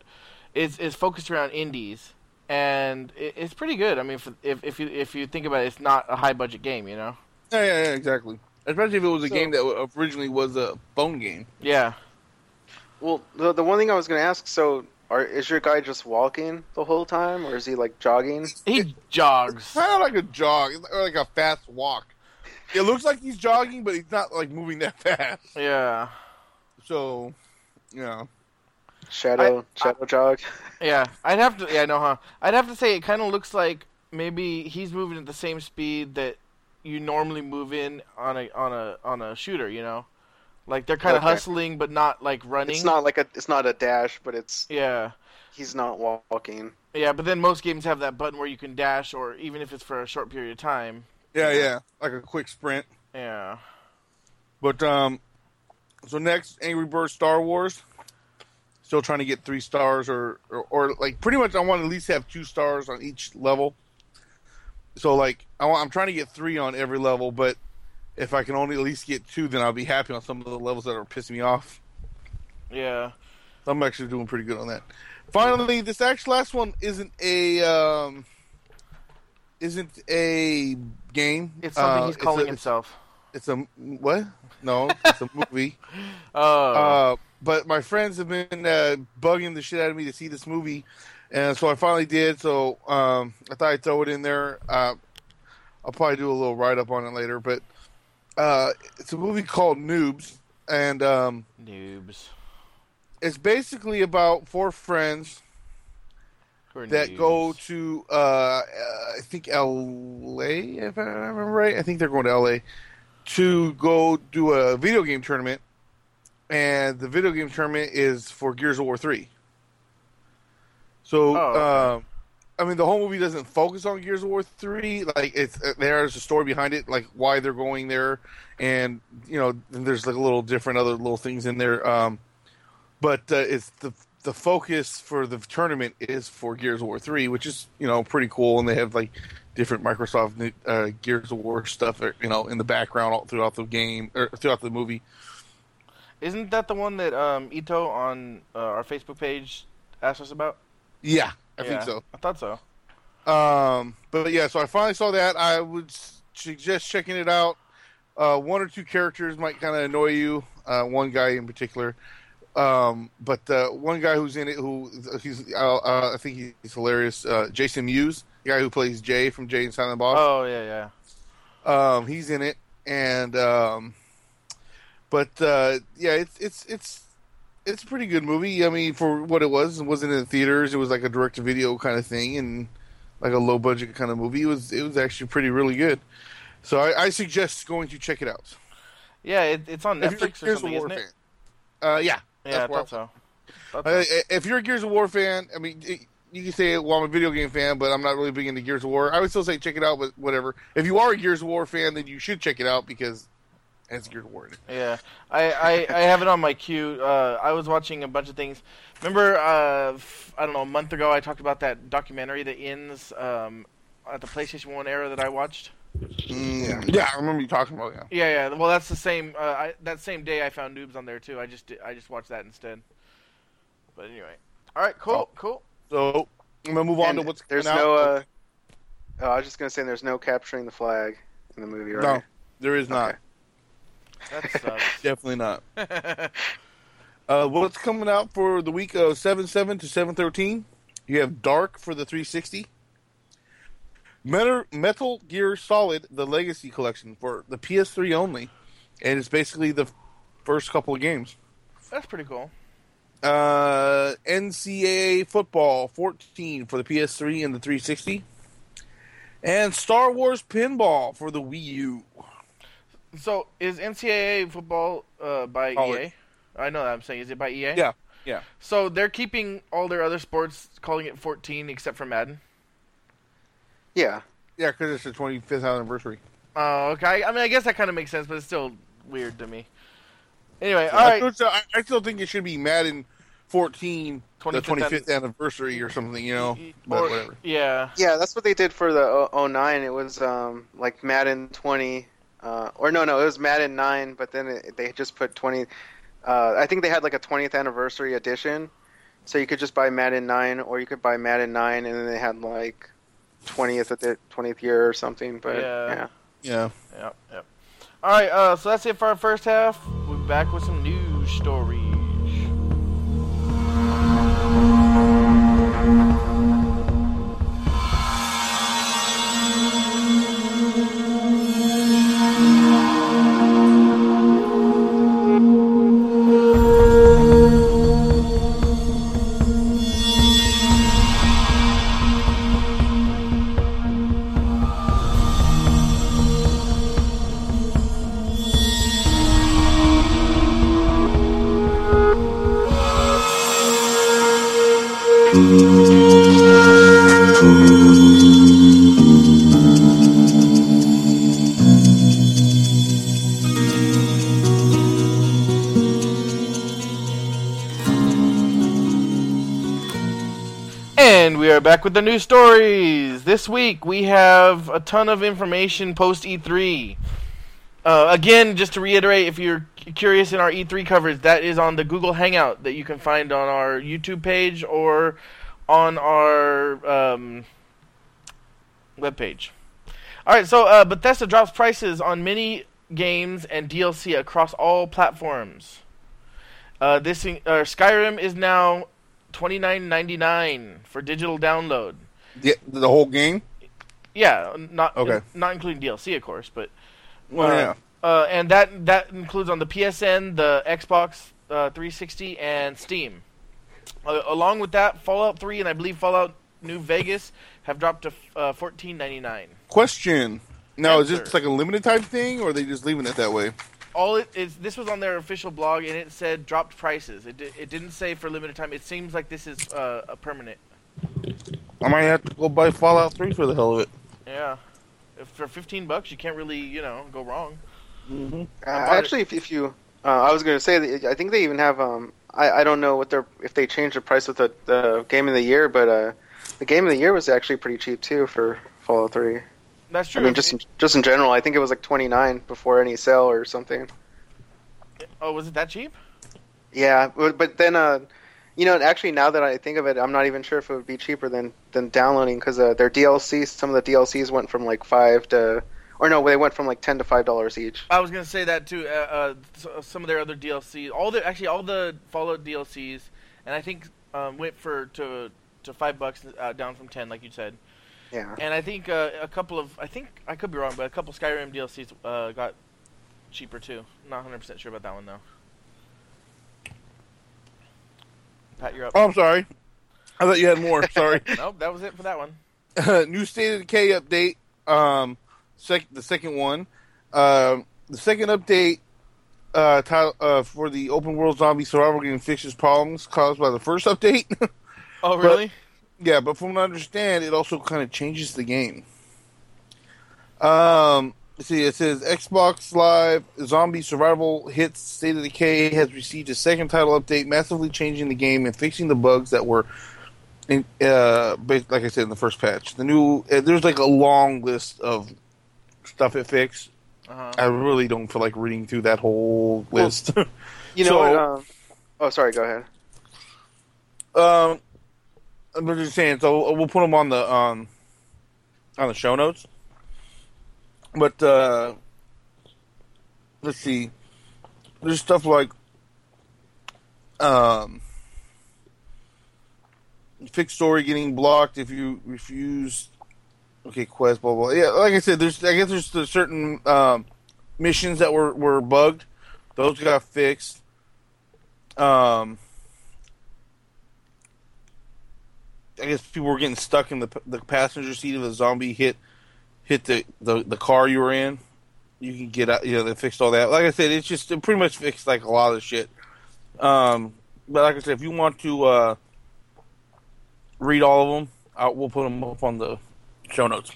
is is focused around indies and it, it's pretty good. I mean for, if if you if you think about it it's not a high budget game, you know. Yeah, yeah, yeah exactly. Especially if it was a So- game that originally was a phone game. Yeah. Well, the the one thing I was going to ask, so are is your guy just walking the whole time, or is he like jogging? He jogs. Kind of like a jog, or like a fast walk. It looks like he's jogging, but he's not like moving that fast. Yeah. So, yeah. Shadow shadow jog. Yeah, I'd have to. Yeah, I know, huh? I'd have to say it kind of looks like maybe he's moving at the same speed that you normally move in on a on a on a shooter. You know, like they're kind of Okay. hustling but not like running. It's not like a it's not a dash, but it's Yeah, he's not walking. yeah, but then most games have that button where you can dash, or even if it's for a short period of time. Yeah, yeah, like a quick sprint. Yeah. But um, so next, Angry Birds Star Wars. Still trying to get three stars, or, or or like pretty much, I want to at least have two stars on each level. So like, I want, I'm trying to get three on every level, but if I can only at least get two, then I'll be happy on some of the levels that are pissing me off. Yeah. I'm actually doing pretty good on that. Finally, this actual last one isn't a um, isn't a game. It's something Uh, he's it's calling a- himself. It's a what? No, it's a movie. Oh. Uh, but my friends have been uh, bugging the shit out of me to see this movie, and so I finally did. So um, I thought I'd throw it in there. Uh, I'll probably do a little write up on it later, but uh, it's a movie called Noobs, and um, noobs. it's basically about four friends that noobs. go to uh, uh, I think L.A. If I remember right, I think they're going to L.A. to go do a video game tournament, and the video game tournament is for Gears of War three. So, Oh, okay. um, I mean, the whole movie doesn't focus on Gears of War three. Like, it's uh, there's a story behind it, like why they're going there, and you know, there's like a little different other little things in there. Um, but uh, it's the the focus for the tournament is for Gears of War three, which is you know pretty cool, and they have like different Microsoft uh, Gears of War stuff, uh, you know, in the background all throughout the game or throughout the movie. Isn't that the one that um, Ito on uh, our Facebook page asked us about? Yeah, I think so. I thought so. Um, but yeah, so I finally saw that. I would suggest checking it out. Uh, one or two characters might kind of annoy you. Uh, one guy in particular. Um, but uh, one guy who's in it, who he's, uh, uh, I think he's hilarious. Uh, Jason Mewes, the guy who plays Jay from Jay and Silent Bob. Oh yeah, yeah. Um, he's in it, and um, but uh, yeah, it's it's it's it's a pretty good movie. I mean, for what it was, it wasn't in theaters. It was like a direct to video kind of thing, and like a low budget kind of movie. It was it was actually pretty really good. So I, I suggest going to check it out. Yeah, it, it's on If you're a Netflix or Gears of something, War isn't fan. it? Uh, yeah, Yeah, I thought so. Thought Uh, so. if you're a Gears of War fan, I mean, it- you can say, "Well, I'm a video game fan, but I'm not really big into Gears of War." I would still say check it out, but whatever. If you are a Gears of War fan, then you should check it out because it your Gears of War in it. Yeah, I, I, I have it on my queue. Uh, I was watching a bunch of things. Remember, uh, f- I don't know, a month ago I talked about that documentary that ends um, at the PlayStation One era that I watched. Mm, yeah, I remember you talking about it. Yeah. Yeah, yeah. Well, that's the same. Uh, I, that same day I found Noobs on there too. I just I just watched that instead. But anyway, all right, cool, Oh. cool. So I'm gonna move on And to what's there's coming no. Uh, oh, I was just gonna say there's no capturing the flag in the movie, right? No, there is not. Okay. That sucks. Definitely not. Uh, what's coming out for the week of seven seven to seven thirteen? You have Dark for the 360. Metal, Metal Gear Solid: The Legacy Collection for the PS3 only, and it's basically the first couple of games. That's pretty cool. Uh, NCAA Football 14 for the PS3 and the 360, and Star Wars Pinball for the Wii U. So is NCAA football uh, by College. EA? I know that I'm saying is it by EA? Yeah, yeah. So they're keeping all their other sports, calling it 14, except for Madden. Yeah. Yeah, because it's the 25th anniversary. Oh, okay. I mean, I guess that kind of makes sense, but it's still weird to me. Anyway, all I, right. still, I, I still think it should be Madden 14, the 25th 25th anniversary or something, you know. But Or- whatever. Yeah. Yeah, that's what they did for the 09. It was um, like Madden 20, uh, or no, no, it was Madden 9, but then it, they just put 20. Uh, I think they had like a 20th anniversary edition, so you could just buy Madden 9, or you could buy Madden 9, and then they had like 20th at the 20th year or something. But Yeah. yeah, Yeah. Yep. Yep. All right. Uh, so that's it for our first half. We'll be back with some news stories. Back with the news stories. This week we have a ton of information post E3. Uh, again, just to reiterate, if you're curious in our E3 coverage, that is on the Google Hangout that you can find on our YouTube page or on our um, webpage. All right, so uh, Bethesda drops prices on many games and DLC across all platforms. Uh, this uh, Skyrim is now twenty nine ninety nine for digital download. The, the whole game? Yeah, not Okay. not including DLC, of course, but Well, Uh, yeah. uh, and that that includes on the PSN, the Xbox uh, 360, and Steam. Uh, along with that, Fallout 3 and I believe Fallout New Vegas have dropped to uh, 14.99. Question. Now, is this like a limited time thing, or are they just leaving it that way? All it is, this was on their official blog, and it said dropped prices. It, di- it didn't say for limited time. It seems like this is uh, a permanent. I might have to go buy Fallout 3 for the hell of it. Yeah, if for 15 bucks, you can't really you know go wrong. Uh, bought it. actually, if, if you, uh, I was going to say, that I think they even have. Um, I, I don't know what they're if they changed the price with the, the game of the year, but uh, the game of the year was actually pretty cheap too for Fallout 3. That's true. I mean, just in, just in general, I think it was like 29 before any sale or something. oh, was it that cheap? Yeah, but but then, uh, you know, actually, now that I think of it, I'm not even sure if it would be cheaper than than downloading because uh, their DLC, some of the DLCs went from like five to, or no, they went from like ten to five dollars each. I was gonna say that too. Uh, uh, some of their other DLCs, all the actually all the Fallout DLCs, and I think um, went for to to five bucks uh, down from ten, like you said. Yeah, And I think uh, a couple of I think I could be wrong, but a couple Skyrim DLCs uh, got cheaper too. Not 100 percent sure about that one though. Pat, you're up. Oh, I'm sorry. I thought you had more. Sorry. Nope, that was it for that one. New State of Decay update. Um, sec- the second one. Um, the second update uh, ti- uh, for the open world zombie survival game fixes problems caused by the first update. Oh, But- really? Yeah, but from what I understand, it also kind of changes the game. Um, see, it says Xbox Live Zombie Survival Hits State of Decay has received a second title update, massively changing the game and fixing the bugs that were, in, uh, like I said in the first patch. The new uh, there's like a long list of stuff it fixed. Uh-huh. I really don't feel like reading through that whole Well, list. you know So- what? Um, oh, sorry. Go ahead. Um, I'm just saying. So we'll put them on the um on the show notes. But uh, let's see. there's stuff like um, fixed story getting blocked if you refuse. Okay, quest, blah blah. Yeah, like I said, there's I guess there's, there's certain um, missions that were were bugged. Those got fixed. Um, I guess people were getting stuck in the the passenger seat of a zombie hit hit the, the, the car you were in. You can get out. You know, they fixed all that. Like I said, it's just it pretty much fixed like a lot of shit. Um, but like I said, if you want to uh, read all of them, I'll, we'll put them up on the show notes.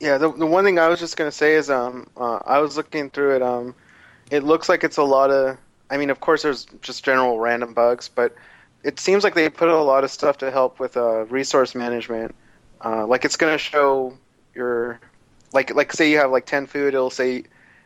Yeah, the the one thing I was just gonna say is um uh, I was looking through it um it looks like it's a lot of I mean of course there's just general random bugs but it seems like they put a lot of stuff to help with uh, resource management uh, like it's gonna show your like like say you have like 10 food it'll say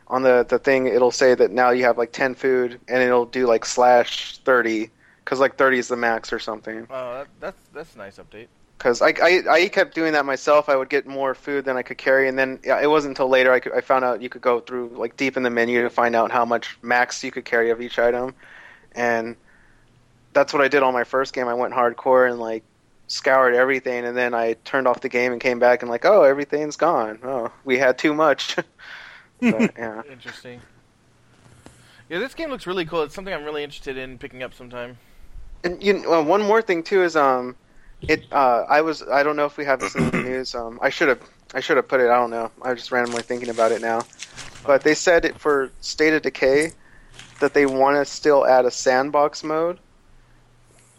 on the the thing it'll say that now you have like 10 food and it'll do like slash 30 because like 30 is the max or something Oh, that, that's that's a nice update. because I, I I kept doing that myself. I would get more food than I could carry, and then yeah, it wasn't until later I could, I found out you could go through like deep in the menu to find out how much max you could carry of each item, and that's what I did on my first game. I went hardcore and like scoured everything, and then I turned off the game and came back and like, oh, everything's gone. Oh, we had too much. but, yeah. Interesting. Yeah, this game looks really cool. It's something I'm really interested in picking up sometime. And you know, one more thing too is um, it uh, I was I don't know if we have this in the news. Um, I should have I should have put it. I don't know. I'm just randomly thinking about it now, but they said it for State of Decay that they want to still add a sandbox mode,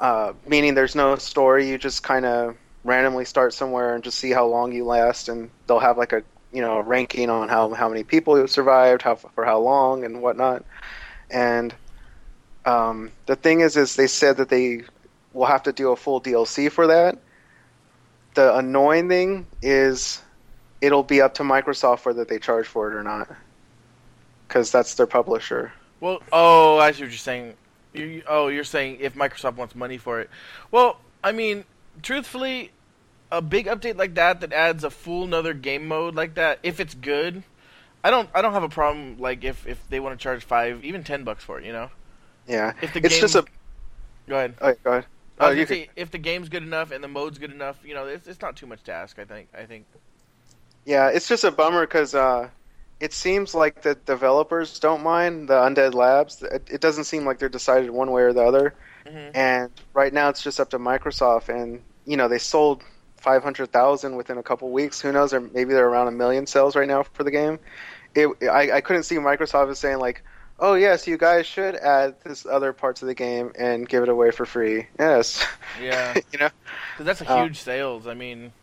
uh, meaning there's no story. You just kind of randomly start somewhere and just see how long you last, and they'll have like a you know ranking on how how many people you survived, how for how long, and whatnot. And um, the thing is, is they said that they will have to do a full DLC for that. The annoying thing is, it'll be up to Microsoft whether they charge for it or not, because that's their publisher. Well, oh, I see what you're saying. You, oh, you're saying if Microsoft wants money for it. Well, I mean, truthfully, a big update like that that adds a full another game mode like that, if it's good, I don't, I don't have a problem. Like if if they want to charge five, even ten bucks for it, you know. Yeah, If the it's game, just a. go ahead. Oh, go ahead. Oh, you could, if the game's good enough and the mode's good enough, you know, it's, it's not too much to ask. I think. I think. yeah, it's just a bummer because uh, it seems like the developers don't mind the Undead Labs. It, it doesn't seem like they're decided one way or the other. Mhm. and right now it's just up to Microsoft. And you know they sold five hundred thousand within a couple weeks. Who knows? Or maybe they're around a million sales right now for the game. It, I, I couldn't see Microsoft as saying like, "Oh yes, you guys should add this other parts of the game and give it away for free." Yes, Yeah, you know. because that's a Uh, huge sales. I mean,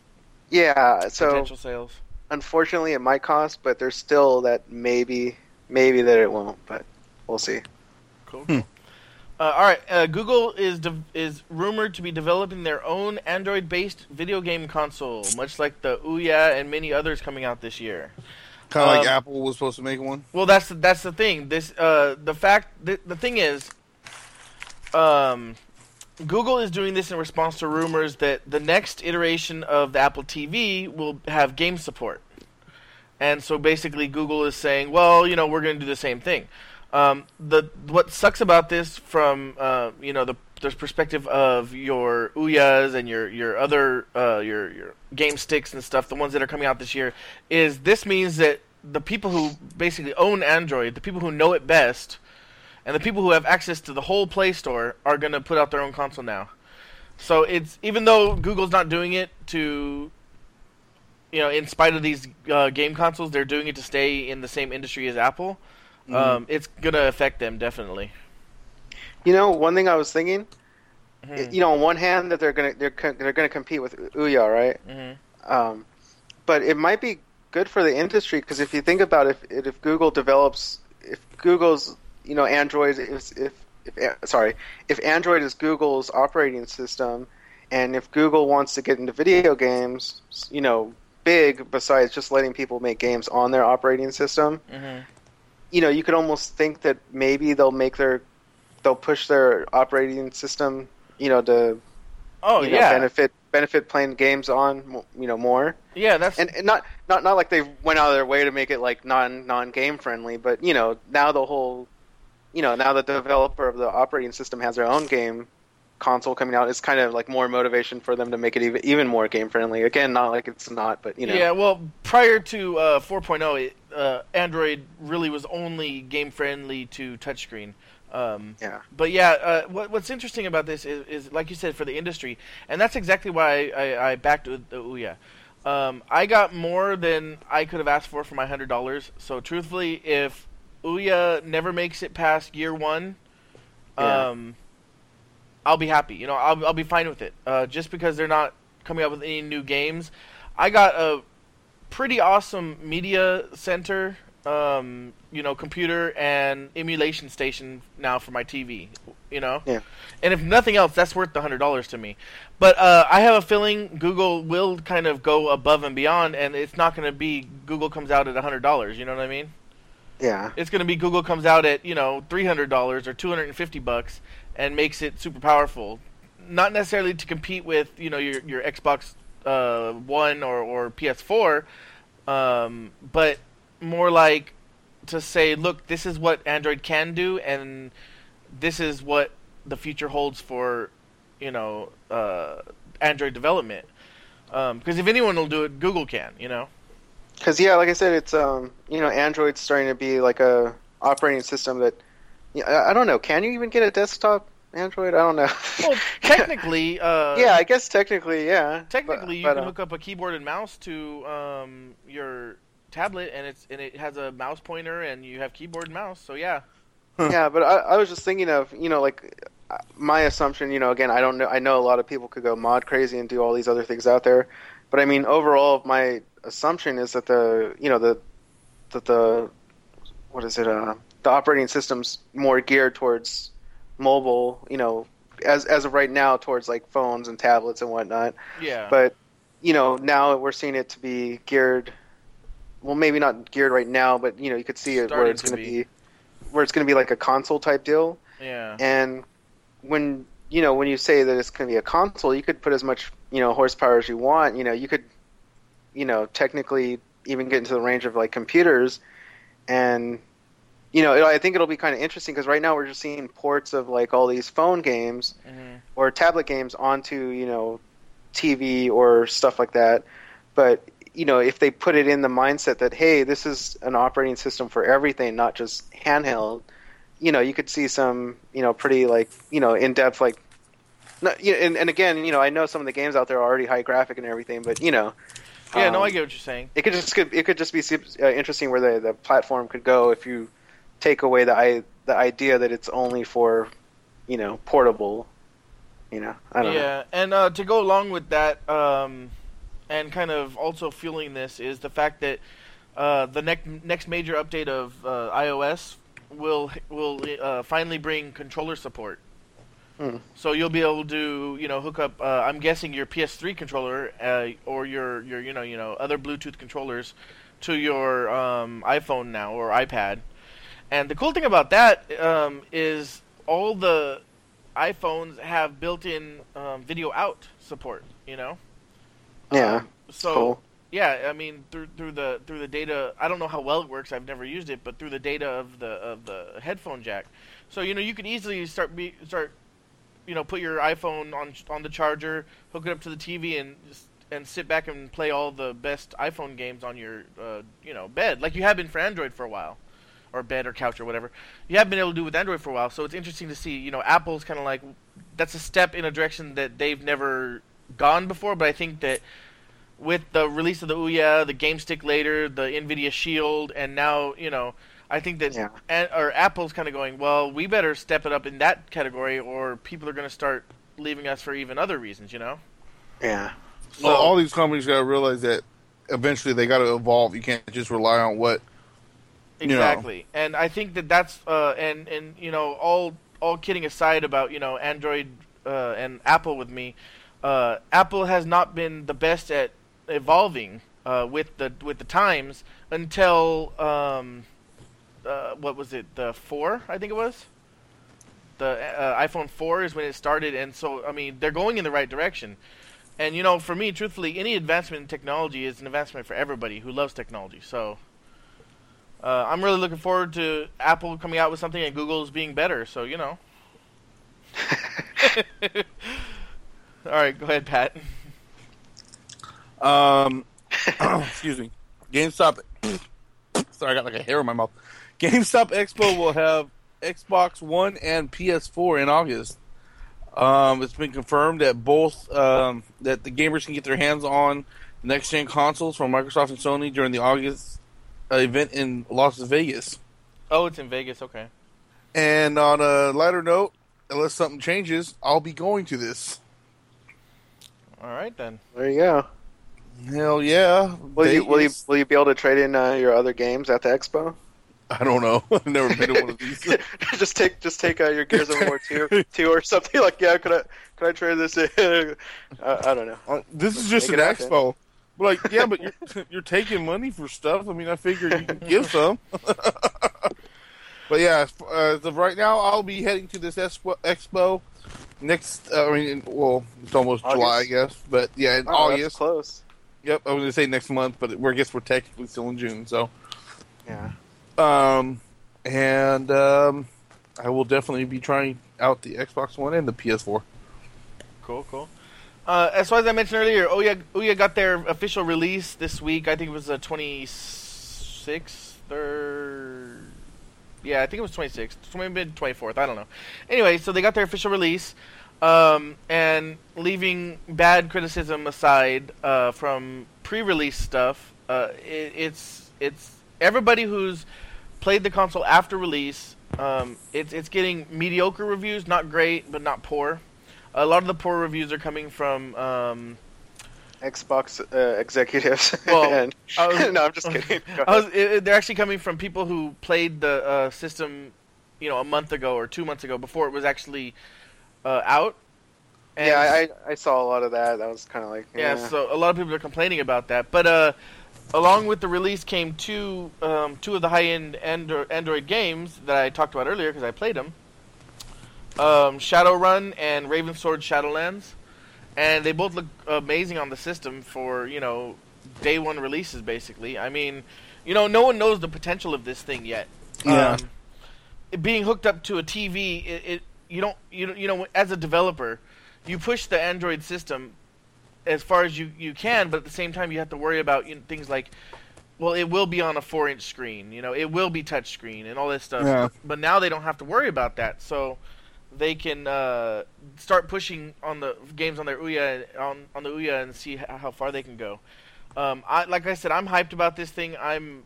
Yeah. So potential sales. Unfortunately, it might cost, but there's still that maybe, maybe that it won't. But we'll see. Cool. cool. Uh, all right. Uh, Google is de- is rumored to be developing their own Android-based video game console, much like the Ouya and many others coming out this year. Kind of like Um, Apple was supposed to make one. Well, that's that's the thing. This uh, the fact the, the thing is, um, Google is doing this in response to rumors that the next iteration of the Apple TV will have game support, and so basically Google is saying, well, you know, we're going to do the same thing. Um, the what sucks about this from uh, you know the the perspective of your Ouyas and your your other uh, your your game sticks and stuff, the ones that are coming out this year, is this means that the people who basically own Android, the people who know it best, and the people who have access to the whole Play Store are going to put out their own console now. So it's even though Google's not doing it to, you know, in spite of these uh, game consoles, they're doing it to stay in the same industry as Apple. Um, it's gonna affect them definitely. You know, one thing I was thinking. Mhm. You know, on one hand, that they're gonna they're co- they're gonna compete with Ouya, right? Mhm. Um, but it might be good for the industry because if you think about it, if if Google develops, if Google's you know Android is if if sorry if Android is Google's operating system, and if Google wants to get into video games, you know, big besides just letting people make games on their operating system, Mhm. you know, you could almost think that maybe they'll make their they'll push their operating system, you know, to Oh you know, yeah, benefit benefit playing games on you know more yeah. That's and, and not not not like they went out of their way to make it like non non game friendly, but you know now the whole you know, now that the developer of the operating system has their own game console coming out, it's kind of like more motivation for them to make it even even more game friendly. Again, not like it's not, but you know. Yeah, well, prior to uh, 4.0, it, uh, Android really was only game friendly to touchscreen. Um, Yeah. But yeah, uh, what, what's interesting about this is, is, like you said, for the industry, and that's exactly why I, I, I backed the Ouya. Um, I got more than I could have asked for for my hundred dollars. So truthfully, if Ouya never makes it past year one, Yeah. um, I'll be happy. You know, I'll I'll be fine with it. Uh, just because they're not coming up with any new games, I got a pretty awesome media center, um, you know, computer and emulation station now for my TV. You know, Yeah. and if nothing else, that's worth the hundred dollars to me. But uh, I have a feeling Google will kind of go above and beyond, and it's not going to be Google comes out at hundred dollars. You know what I mean? Yeah. It's going to be Google comes out at you know three hundred dollars or two hundred and fifty bucks and makes it super powerful. Not necessarily to compete with you know your your Xbox uh, One or or PS4, um, but more like to say, look, this is what Android can do, and this is what the future holds for you know uh, Android development. Because if anyone will do it, Google can. You know. Because yeah, like I said, it's um, you know, Android's starting to be like a operating system that, I, I don't know. Can you even get a desktop Android? I don't know. Well, technically, uh, yeah, I guess technically, yeah. Technically, But- you but, can uh, hook up a keyboard and mouse to um, your tablet, and it's and it has a mouse pointer, and you have keyboard and mouse. So yeah, yeah, but I, I was just thinking of you know like uh, my assumption. You know, again, I don't know. I know a lot of people could go mod crazy and do all these other things out there, but I mean, overall, my assumption is that the you know the that the what is it? Uh, the operating system's more geared towards mobile. You know, as as of right now, towards like phones and tablets and whatnot. yeah. But you know, now we're seeing it to be geared. Well, maybe not geared right now, but you know, you could see it where it's going to be. be, where it's going to be like a console type deal. yeah, And when you know when you say that it's going to be a console, you could put as much you know horsepower as you want. You know, you could you know technically even get into the range of like computers, and you know, I think it'll be kind of interesting because right now we're just seeing ports of like all these phone games hmm or tablet games onto you know TV or stuff like that. But you know, if they put it in the mindset that hey, this is an operating system for everything, not just handheld, you know, you could see some you know pretty like you know in depth like. No, and, and again, you know, I know some of the games out there are already high graphic and everything, but you know, yeah. no, um, I get what you're saying. it could just could, it could just be uh, interesting where the the platform could go if you take away the i the idea that it's only for you know portable. You know, I don't know. Yeah, and uh, to go along with that, um, and kind of also fueling this is the fact that uh, the next next major update of uh, iOS will will uh, finally bring controller support. So you'll be able to, you know, hook up. Uh, I'm guessing your PS3 controller uh, or your your you know you know other Bluetooth controllers to your um, iPhone now or iPad. And the cool thing about that um, is all the iPhones have built-in um, video out support. You know. Yeah, Um, so cool. yeah, I mean through through the through the data. I don't know how well it works. I've never used it, but through the data of the of the headphone jack. So you know you could easily start be start, you know, put your iPhone on on the charger, hook it up to the TV, and just and sit back and play all the best iPhone games on your uh, you know bed, like you have been for Android for a while, or bed or couch or whatever. You have been able to do with Android for a while. So it's interesting to see. You know, Apple's kind of like that's a step in a direction that they've never gone before, but I think that with the release of the Ouya, the GameStick later, the Nvidia Shield, and now you know, I think that Yeah. and, or Apple's kind of going, well, we better step it up in that category, or people are going to start leaving us for even other reasons, you know. Yeah, So well, all these companies got to realize that eventually they got to evolve. You can't just rely on what. you know. exactly, and I think that that's uh, and and you know, all all kidding aside about you know Android uh, and Apple with me, uh, Apple has not been the best at evolving uh, with the with the times until um, uh, what was it the four I think it was the uh, iPhone four is when it started and so I mean they're going in the right direction and you know for me truthfully any advancement in technology is an advancement for everybody who loves technology so uh, I'm really looking forward to Apple coming out with something and Google's being better. So you know. All right, go ahead, Pat. Um, excuse me. GameStop. Sorry, I got like a hair in my mouth. GameStop Expo will have Xbox One and PS4 in August. Um, it's been confirmed that both um, that the gamers can get their hands on next gen consoles from Microsoft and Sony during the August uh, event in Las Vegas. Oh, it's in Vegas. Okay. And on a lighter note, unless something changes, I'll be going to this. All right then. There you go. Hell yeah! Will you will you will you be able to trade in uh, your other games at the expo? I don't know. I've never been to one of these. just take just take uh, your Gears of War two two or something like yeah. Could I could I trade this? in? uh, I don't know. Uh, this is just an expo. But like, yeah, but you're, you're taking money for stuff. I mean, I figure you can give some. but yeah, as- as of right now, I'll be heading to this expo. expo next. Uh, I mean, well, it's almost August? July, I guess. But yeah, in Oh, August. close. Yep, I was gonna say next month, but we're, I guess we're technically still in June. So, Yeah. Um, and um, I will definitely be trying out the Xbox One and the PS4. Cool, cool. Uh, as far as I mentioned earlier, Ouya, Ouya got their official release this week. I think it was the 26th or... Yeah, I think it was 26th. Maybe 24th. I don't know. Anyway, so they got their official release. Um, and leaving bad criticism aside uh, from pre-release stuff, uh, it, it's it's everybody who's played the console after release. Um, it's it's getting mediocre reviews, not great, but not poor. A lot of the poor reviews are coming from. Um, Xbox uh, executives. Well, and, was- no, I'm just kidding. Was, it, they're actually coming from people who played the uh, system, you know, a month ago or two months ago before it was actually uh, out. And- yeah, I, I I saw a lot of that. That was kind of like yeah, yeah. so a lot of people are complaining about that. But uh, along with the release came two um, two of the high end Android, games that I talked about earlier because I played them. Um, Shadowgun and Ravensword Shadowlands, and they both look amazing on the system for you know day one releases. Basically, I mean, you know, no one knows the potential of this thing yet. Yeah. Um, being hooked up to a TV, it, it you don't you you know as a developer, you push the Android system as far as you, you can, but at the same time you have to worry about you know, things like, well, it will be on a four inch screen, you know, it will be touch screen and all this stuff. Yeah. But now they don't have to worry about that, so they can uh, start pushing on the games on their Ouya on on the Ouya and see how far they can go. Um, I like I said, I'm hyped about this thing. I'm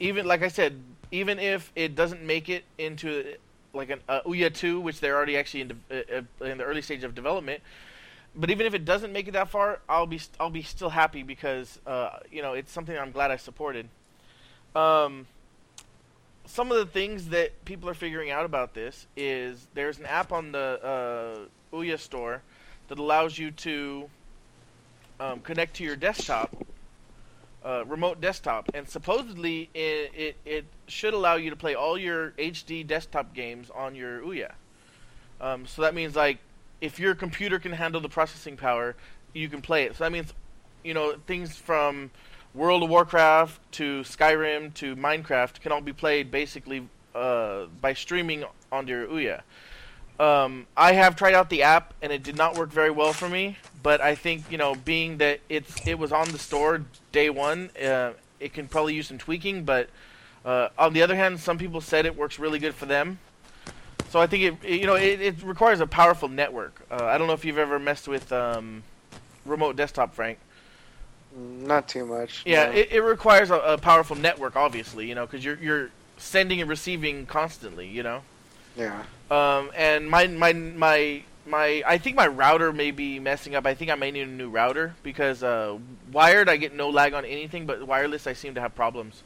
even like I said, even if it doesn't make it into like an uh, Ouya 2, which they're already actually in, de- uh, uh, in the early stage of development. But even if it doesn't make it that far, I'll be st- I'll be still happy because uh, you know it's something I'm glad I supported. Um, some of the things that people are figuring out about this is there's an app on the uh, Ouya store that allows you to um, connect to your desktop, uh, remote desktop, and supposedly it, it it should allow you to play all your HD desktop games on your Ouya. Um, so that means like if your computer can handle the processing power, you can play it. So that means you know things from World of Warcraft to Skyrim to Minecraft can all be played basically uh, by streaming onto your Ouya. Um, I have tried out the app and it did not work very well for me, but I think you know, being that it's it was on the store day one, uh, it can probably use some tweaking. But uh, on the other hand, some people said it works really good for them. So I think it, you know it, it requires a powerful network. Uh, I don't know if you've ever messed with um, remote desktop, Frank. Not too much. Yeah, no. it, it requires a, a powerful network, obviously, you know, because you're you're sending and receiving constantly, you know. yeah. Um, and my my my my I think my router may be messing up. I think I may need a new router because uh, wired I get no lag on anything, but wireless I seem to have problems.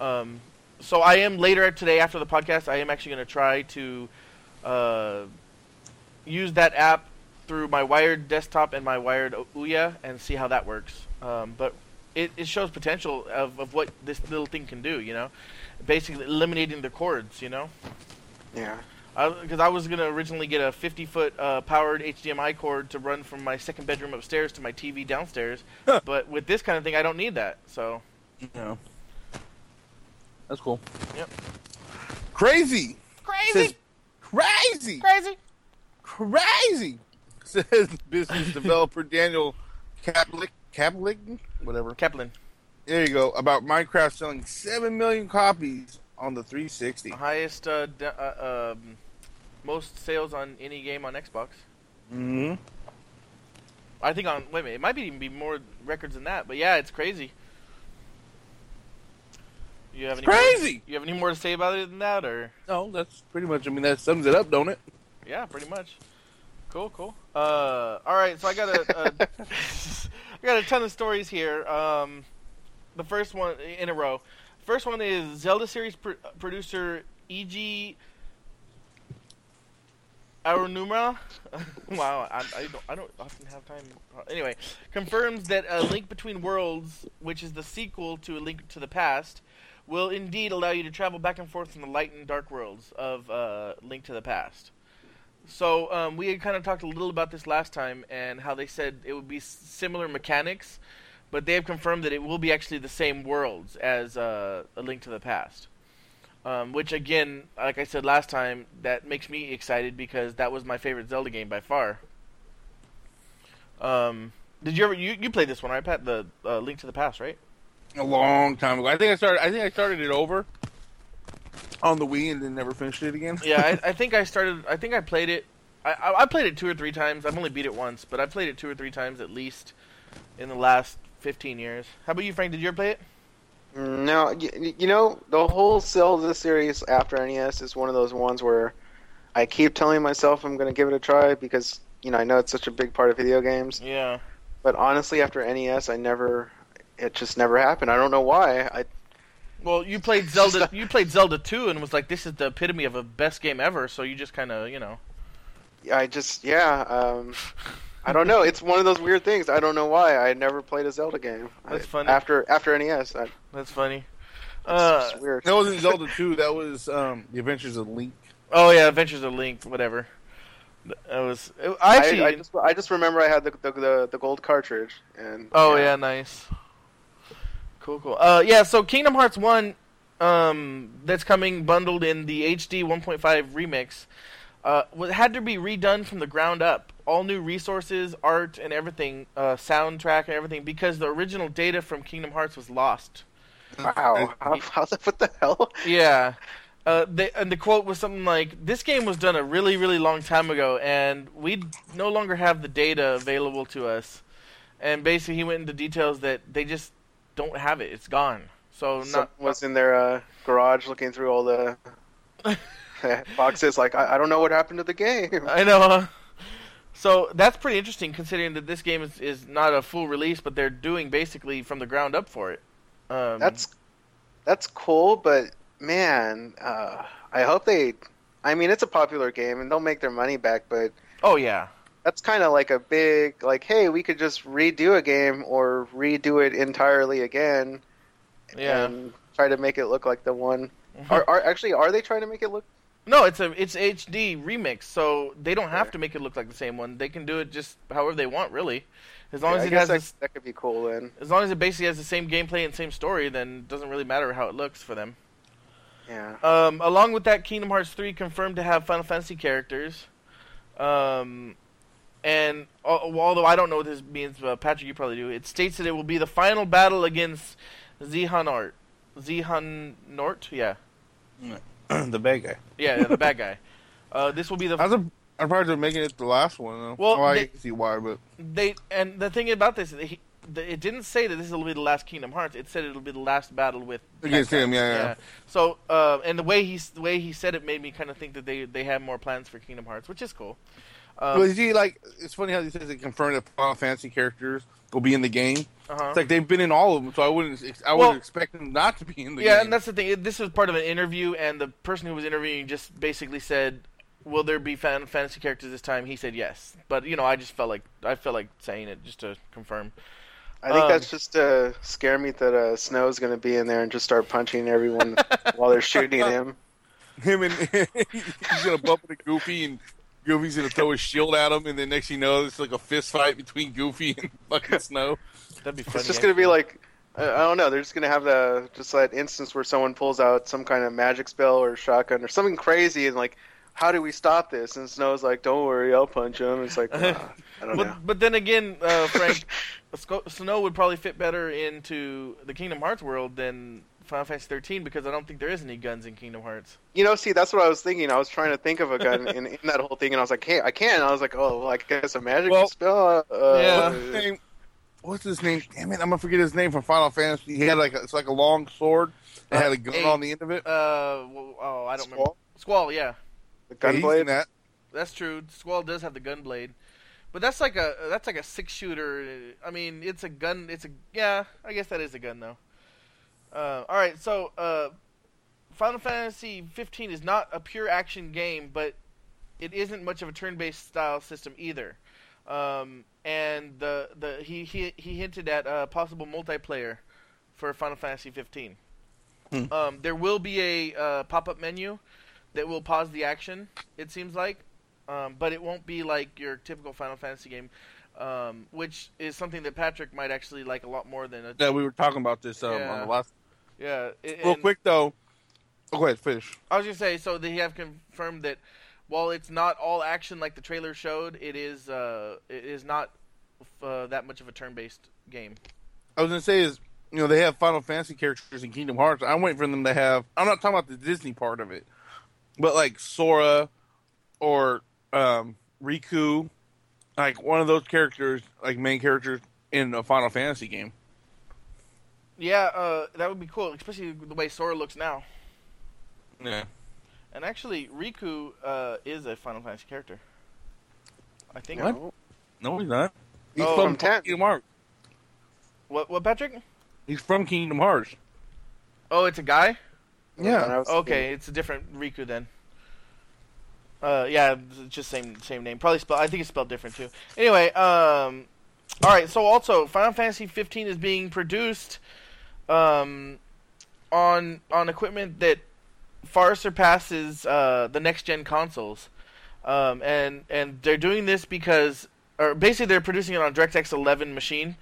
Um, so I am later today after the podcast. I am actually going to try to uh, use that app through my wired desktop and my wired Ouya and see how that works. Um, but it, it shows potential of, of what this little thing can do. You know, basically eliminating the cords. You know Yeah. because I, was gonna originally get a 50 foot uh, powered HDMI cord to run from my second bedroom upstairs to my TV downstairs, but with this kind of thing, I don't need that. So Yeah. That's cool. Yep. Crazy. Crazy, Says, crazy. crazy. Crazy. Says business developer Daniel Kaplik. Kaplik? Whatever. Kaplan, There you go. About Minecraft selling 7 million copies on the 360. highest, uh, d- uh, um, most sales on any game on Xbox. hmm I think on wait a minute, it might be even be more records than that, but yeah, it's crazy. You have any Crazy. More, you have any more to say about it than that, or No, that's pretty much, I mean, that sums it up, don't it? yeah, pretty much. Cool, cool. Uh, all right, so I got a, a I got a ton of stories here. Um, the first one in a row. First one is Zelda series pr- producer Eiji Aonuma. wow, I, I, don't, I don't often have time. Anyway, confirms that A Link Between Worlds, which is the sequel to A Link to the Past, will indeed allow you to travel back and forth in the light and dark worlds of uh, Link to the Past. So um, we had kind of talked a little about this last time, and how they said it would be similar mechanics, but they have confirmed that it will be actually the same worlds as uh, A Link to the Past. Um, which again, like I said last time, that makes me excited because that was my favorite Zelda game by far. Um, did you ever you, you played this one right, Pat? The uh, Link to the Past, right? A long time ago. I think I started, I think I started it over on the Wii and then never finished it again. Yeah, I, I think I started. I think I played it. I, I I played it two or three times. I've only beat it once, but I played it two or three times at least in the last fifteen years. How about you, Frank? Did you ever play it? No, you, you know, the whole Zelda series after NES is one of those ones where I keep telling myself I'm going to give it a try because, you know, I know it's such a big part of video games. Yeah. But honestly, after NES, I never, it just never happened. I don't know why. I Well, you played Zelda. You played Zelda two, and was like, "This is the epitome of a best game ever." So you just kind of, you know. I just, yeah, um, I don't know. It's one of those weird things. I don't know why. I never played a Zelda game. That's I- funny. After after NES, I, That's funny. it's Uh, weird. That wasn't Zelda 2, that was um, The Adventures of Link. oh yeah, Adventures of Link, whatever. That was. I I, actually. I just I just remember I had the the, the, the gold cartridge and Oh yeah, nice. Cool, cool. Uh, yeah. So Kingdom Hearts One, um, that's coming bundled in the HD 1.5 remix, uh, had to be redone from the ground up. All new resources, art, and everything, uh, soundtrack and everything, because the original data from Kingdom Hearts was lost. Wow, how, how the what the hell? Yeah. Uh, they, and the quote was something like, "This game was done a really, really long time ago, and we no longer have the data available to us." And basically, he went into details that they just don't have it; it's gone. So Someone not was in their uh, garage looking through all the boxes. Like I, I don't know what happened to the game. I know. So that's pretty interesting, considering that this game is, is not a full release, but they're doing basically from the ground up for it. Um, That's that's cool, but man, uh, I hope they. I mean, it's a popular game, and they'll make their money back. But oh yeah, that's kind of like a big like, hey, we could just redo a game or redo it entirely again, yeah. and try to make it look like the one. Are, are actually are they trying to make it look? No, it's a it's HD remix, so they don't have to make it look like the same one. They can do it just however they want, really. As long Yeah, as it has that, this, that could be cool then. as long as it basically has the same gameplay and same story, then it doesn't really matter how it looks for them. Yeah. Um, along with that, Kingdom Hearts 3 confirmed to have Final Fantasy characters. Um, and al- although I don't know what this means, uh, Patrick, you probably do. It states that it will be the final battle against Xehanort. Xehanort, yeah, the bad guy. yeah, yeah the bad guy. Uh, this will be the I was a, I'm probably making it the last one, though. Well, I they- can see why, but they and the thing about this, he, the, it didn't say that this will be the last Kingdom Hearts. It said it'll be the last battle with Against him, yeah, yeah. So, uh, and the way he the way he said it made me kind of think that they they have more plans for Kingdom Hearts, which is cool. Um, well, you see, like it's funny how he says they confirm that Final Fantasy characters will be in the game. uh-huh. It's like they've been in all of them, so I wouldn't ex- I Well- wouldn't expect them not to be in the game. yeah, game. and that's the thing. This was part of an interview, and the person who was interviewing just basically said, "Will there be fan- fantasy characters this time?" He said yes, but you know, I just felt like I felt like saying it just to confirm. I think Um, that's just to scare me that uh, is going to be in there and just start punching everyone while they're shooting him. him and he's gonna bump into Goofy, and Goofy's gonna throw his shield at him, and then next thing you know, it's like a fist fight between Goofy and fucking Snow. That'd be funny. It's just going to be like I, I don't know. They're just gonna have the just that instance where someone pulls out some kind of magic spell or shotgun or something crazy, and like, how do we stop this? And Snow's like, "Don't worry, I'll punch him." It's like, I don't know. But but then again, uh, Frank, Sco- Snow would probably fit better into the Kingdom Hearts world than Final Fantasy 13 because I don't think there is any guns in Kingdom Hearts. You know, see, that's what I was thinking. I was trying to think of a gun in, in that whole thing, and I was like, "Hey, I can't." I was like, "Oh, well, I guess a magic Well, spell." Uh, yeah. What's his name? What's his name? Damn it, I'm gonna forget his name from Final Fantasy. He had like a, it's like a long sword that had a gun eight. on the end of it. Uh, well, oh, I don't remember. Squall? Squall, yeah, The Yeah, he's gunblade. that. that's true. Squall does have the gunblade but that's like a that's like a six shooter. I mean, it's a gun. It's a yeah. I guess that is a gun though. Uh, all right, so uh, Final Fantasy 15 is not a pure action game, but it isn't much of a turn-based style system either. Um, and the the he he he hinted at uh, possible multiplayer for Final Fantasy 15. Hmm. Um, there will be a uh, pop-up menu that will pause the action. It seems like, um, but it won't be like your typical Final Fantasy game, um, which is something that Patrick might actually like a lot more than a Yeah, we were talking about this um, Yeah. on the last. Yeah. it- Real quick though. Oh, go ahead, finish. I was gonna say, so they have confirmed that while it's not all action like the trailer showed, it is uh, it is not uh, that much of a turn-based game. I was gonna say is you know they have Final Fantasy characters in Kingdom Hearts. I'm waiting for them to have. I'm not talking about the Disney part of it, but like Sora or um, Riku, like one of those characters, like main characters in a Final Fantasy game. Yeah, uh, that would be cool, especially the way Sora looks now. Yeah. And actually, Riku uh, is a Final Fantasy character. I think. What? No. No, he's not. He's Oh, from from 10. Kingdom Hearts. What? What, Patrick? He's from Kingdom Hearts. Oh, it's a guy. Yeah. Okay, it's a different Riku then. Uh, yeah, just same same name. Probably spell. I think it's spelled different too. Anyway, um, all right. So also, Final Fantasy 15 is being produced, um, on on equipment that far surpasses uh the next gen consoles, um, and and they're doing this because, or basically they're producing it on DirectX 11 machine,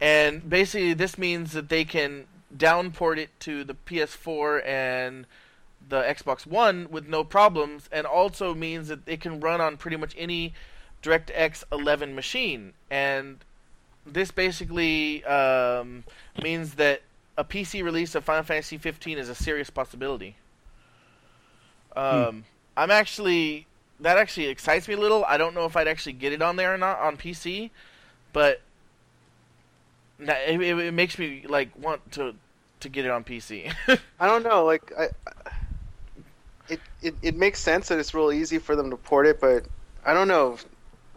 and basically this means that they can downport it to the PS4 and the Xbox One with no problems, and also means that it can run on pretty much any DirectX 11 machine. And this basically um, means that a PC release of Final Fantasy 15 is a serious possibility. Um, I'm actually that actually excites me a little. I don't know if I'd actually get it on there or not on PC, but it, it, it makes me like want to to get it on PC. I don't know. Like, I, it, it it makes sense that it's real easy for them to port it, but I don't know.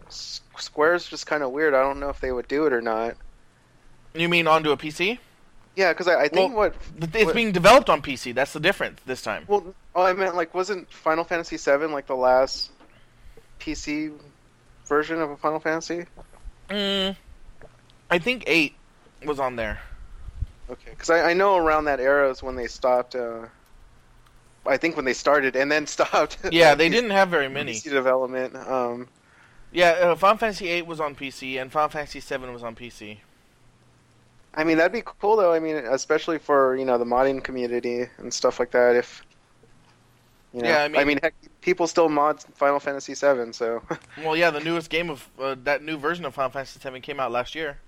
S- Square's just kind of weird. I don't know if they would do it or not. you mean onto a PC? Yeah, because I, I think Well- what It's What- being developed on PC. That's the difference this time. well, oh, I meant like wasn't Final Fantasy VII like the last PC version of a Final Fantasy? Mm, I think eight was on there. Okay, because I, I know around that era is when they stopped. Uh, I think when they started and then stopped. Yeah, they PC didn't have very many. PC development. Um, Yeah, uh, Final Fantasy eight was on PC and Final Fantasy seven was on PC. I mean, that'd be cool though. I mean, especially for you know the modding community and stuff like that. If you know, Yeah, I mean- heck, people still mod Final Fantasy VII, so Well, yeah, the newest game of uh, that new version of Final Fantasy VII came out last year.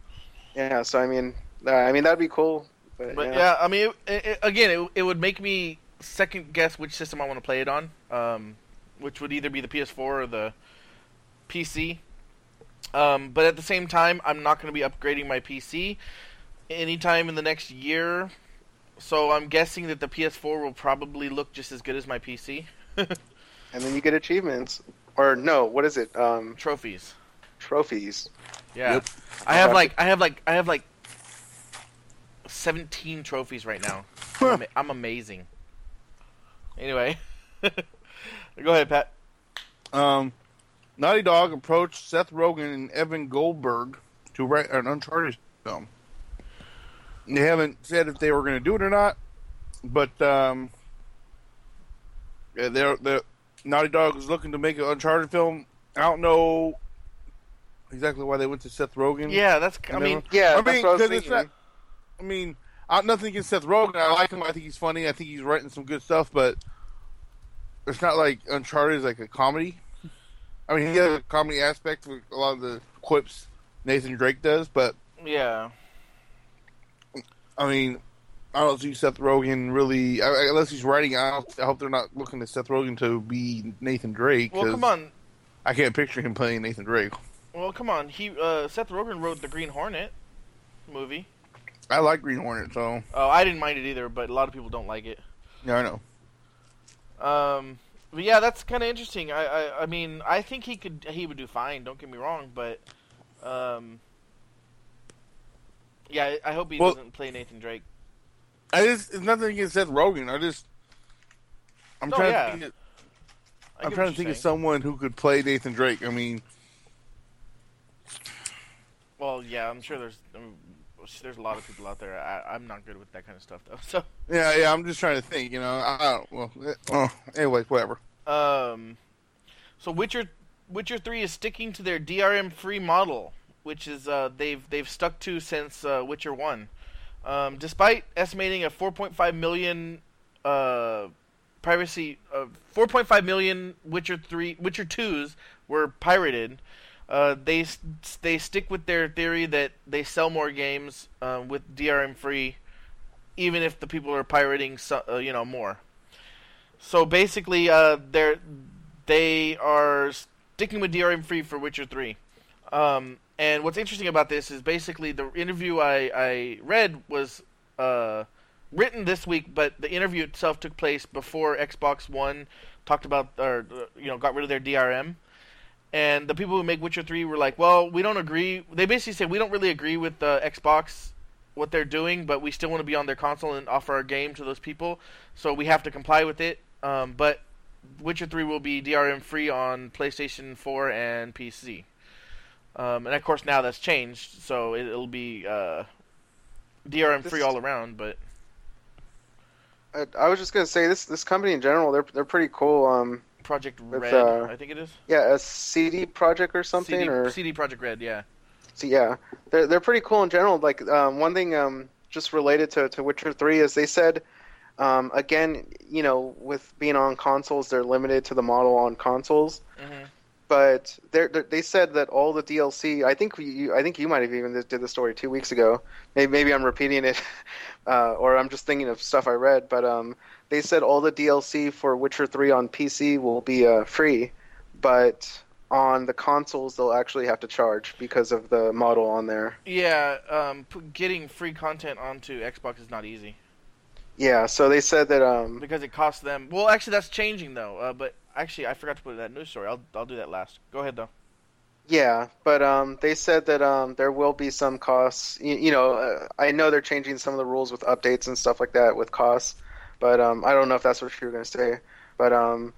yeah. So I mean, uh, I mean that'd be cool. But, But yeah. yeah, I mean, it, it, again, it, it would make me second guess which system I want to play it on, um, which would either be the PS4 or the PC. Um, but at the same time, I'm not going to be upgrading my PC anytime in the next year. So I'm guessing that the PS4 will probably look just as good as my PC. and then you get achievements, or no, what is it? Um, Trophies. trophies. Yeah. Yep. I have like I have like I have like 17 trophies right now. I'm, I'm amazing. Anyway, go ahead, Pat. Um, Naughty Dog approached Seth Rogen and Evan Goldberg to write an Uncharted film. They haven't said if they were going to do it or not, but um, yeah, they're the Naughty Dog is looking to make an Uncharted film. I don't know exactly why they went to Seth Rogen. Yeah, that's. I mean, Yeah, I mean, what I it's not- I mean, I, nothing against Seth Rogen. I like him. I think he's funny. I think he's writing some good stuff, but it's not like Uncharted is like a comedy. I mean, he has a comedy aspect with a lot of the quips Nathan Drake does, but Yeah. I mean, I don't see Seth Rogen really unless he's writing. I, I hope they're not looking at Seth Rogen to be Nathan Drake. Well, come on. I can't picture him playing Nathan Drake. Well, come on. He uh, Seth Rogen wrote the Green Hornet movie. I like Green Hornet, so Oh, I didn't mind it either, but a lot of people don't like it. yeah, I know. Um, but yeah, that's kind of interesting. I, I, I mean, I think he could, he would do fine. Don't get me wrong, but, um, yeah, I- I hope he Well- doesn't play Nathan Drake. I just it's nothing against Seth Rogen. I just I'm No, trying yeah. to think. Of, I I'm trying to think you're of someone who could play Nathan Drake. I mean, Well, yeah, I'm sure there's, um, there's a lot of people out there. I, I'm not good with that kind of stuff though. So, yeah, yeah. I'm just trying to think. You know, I, I. Well, eh, oh, anyway, whatever. Um, so Witcher Witcher Three is sticking to their DRM free model, which is uh, they've they've stuck to since uh, Witcher One. Um, despite estimating a 4.5 million uh, privacy, uh, 4.5 million Witcher Three Witcher Twos were pirated. Uh, they they stick with their theory that they sell more games uh, with DRM free, even if the people are pirating, so, you know, more. So basically, they're they are sticking with DRM free for Witcher Three. Um, and what's interesting about this is basically the interview I, I read was uh, written this week, but the interview itself took place before Xbox One talked about or you know got rid of their DRM. And the people who make Witcher Three were like, "Well, we don't agree." They basically said, "We don't really agree with uh, Xbox what they're doing, but we still want to be on their console and offer our game to those people, so we have to comply with it." Um, but Witcher 3 will be DRM free on PlayStation 4 and PC. Um, and of course, now that's changed, so it, it'll be uh, DRM free all around. But I, I was just gonna say this this company in general they're they're pretty cool. Um, Projekt Red, uh, I think it is. yeah, a CD Projekt or something CD, or CD Projekt Red, yeah. So yeah, they're they're pretty cool in general. Like um, one thing, um, just related to, to Witcher Three is they said, um, again, you know, with being on consoles, they're limited to the model on consoles. hmm But they're, they're, they said that all the DLC. I think you, I think you might have even did the story two weeks ago. Maybe, maybe I'm repeating it, uh, or I'm just thinking of stuff I read. But um, they said all the DLC for Witcher Three on PC will be uh, free, but on the consoles they'll actually have to charge because of the model on there. Yeah, um, getting free content onto Xbox is not easy Yeah, so they said that um because it costs them. Well, actually, that's changing though. Uh, but actually, I forgot to put that news story. I'll I'll do that last. Go ahead though. yeah, but um they said that um there will be some costs. You, you know, uh, I know they're changing some of the rules with updates and stuff like that with costs, but um I don't know if that's what you were going to say. But um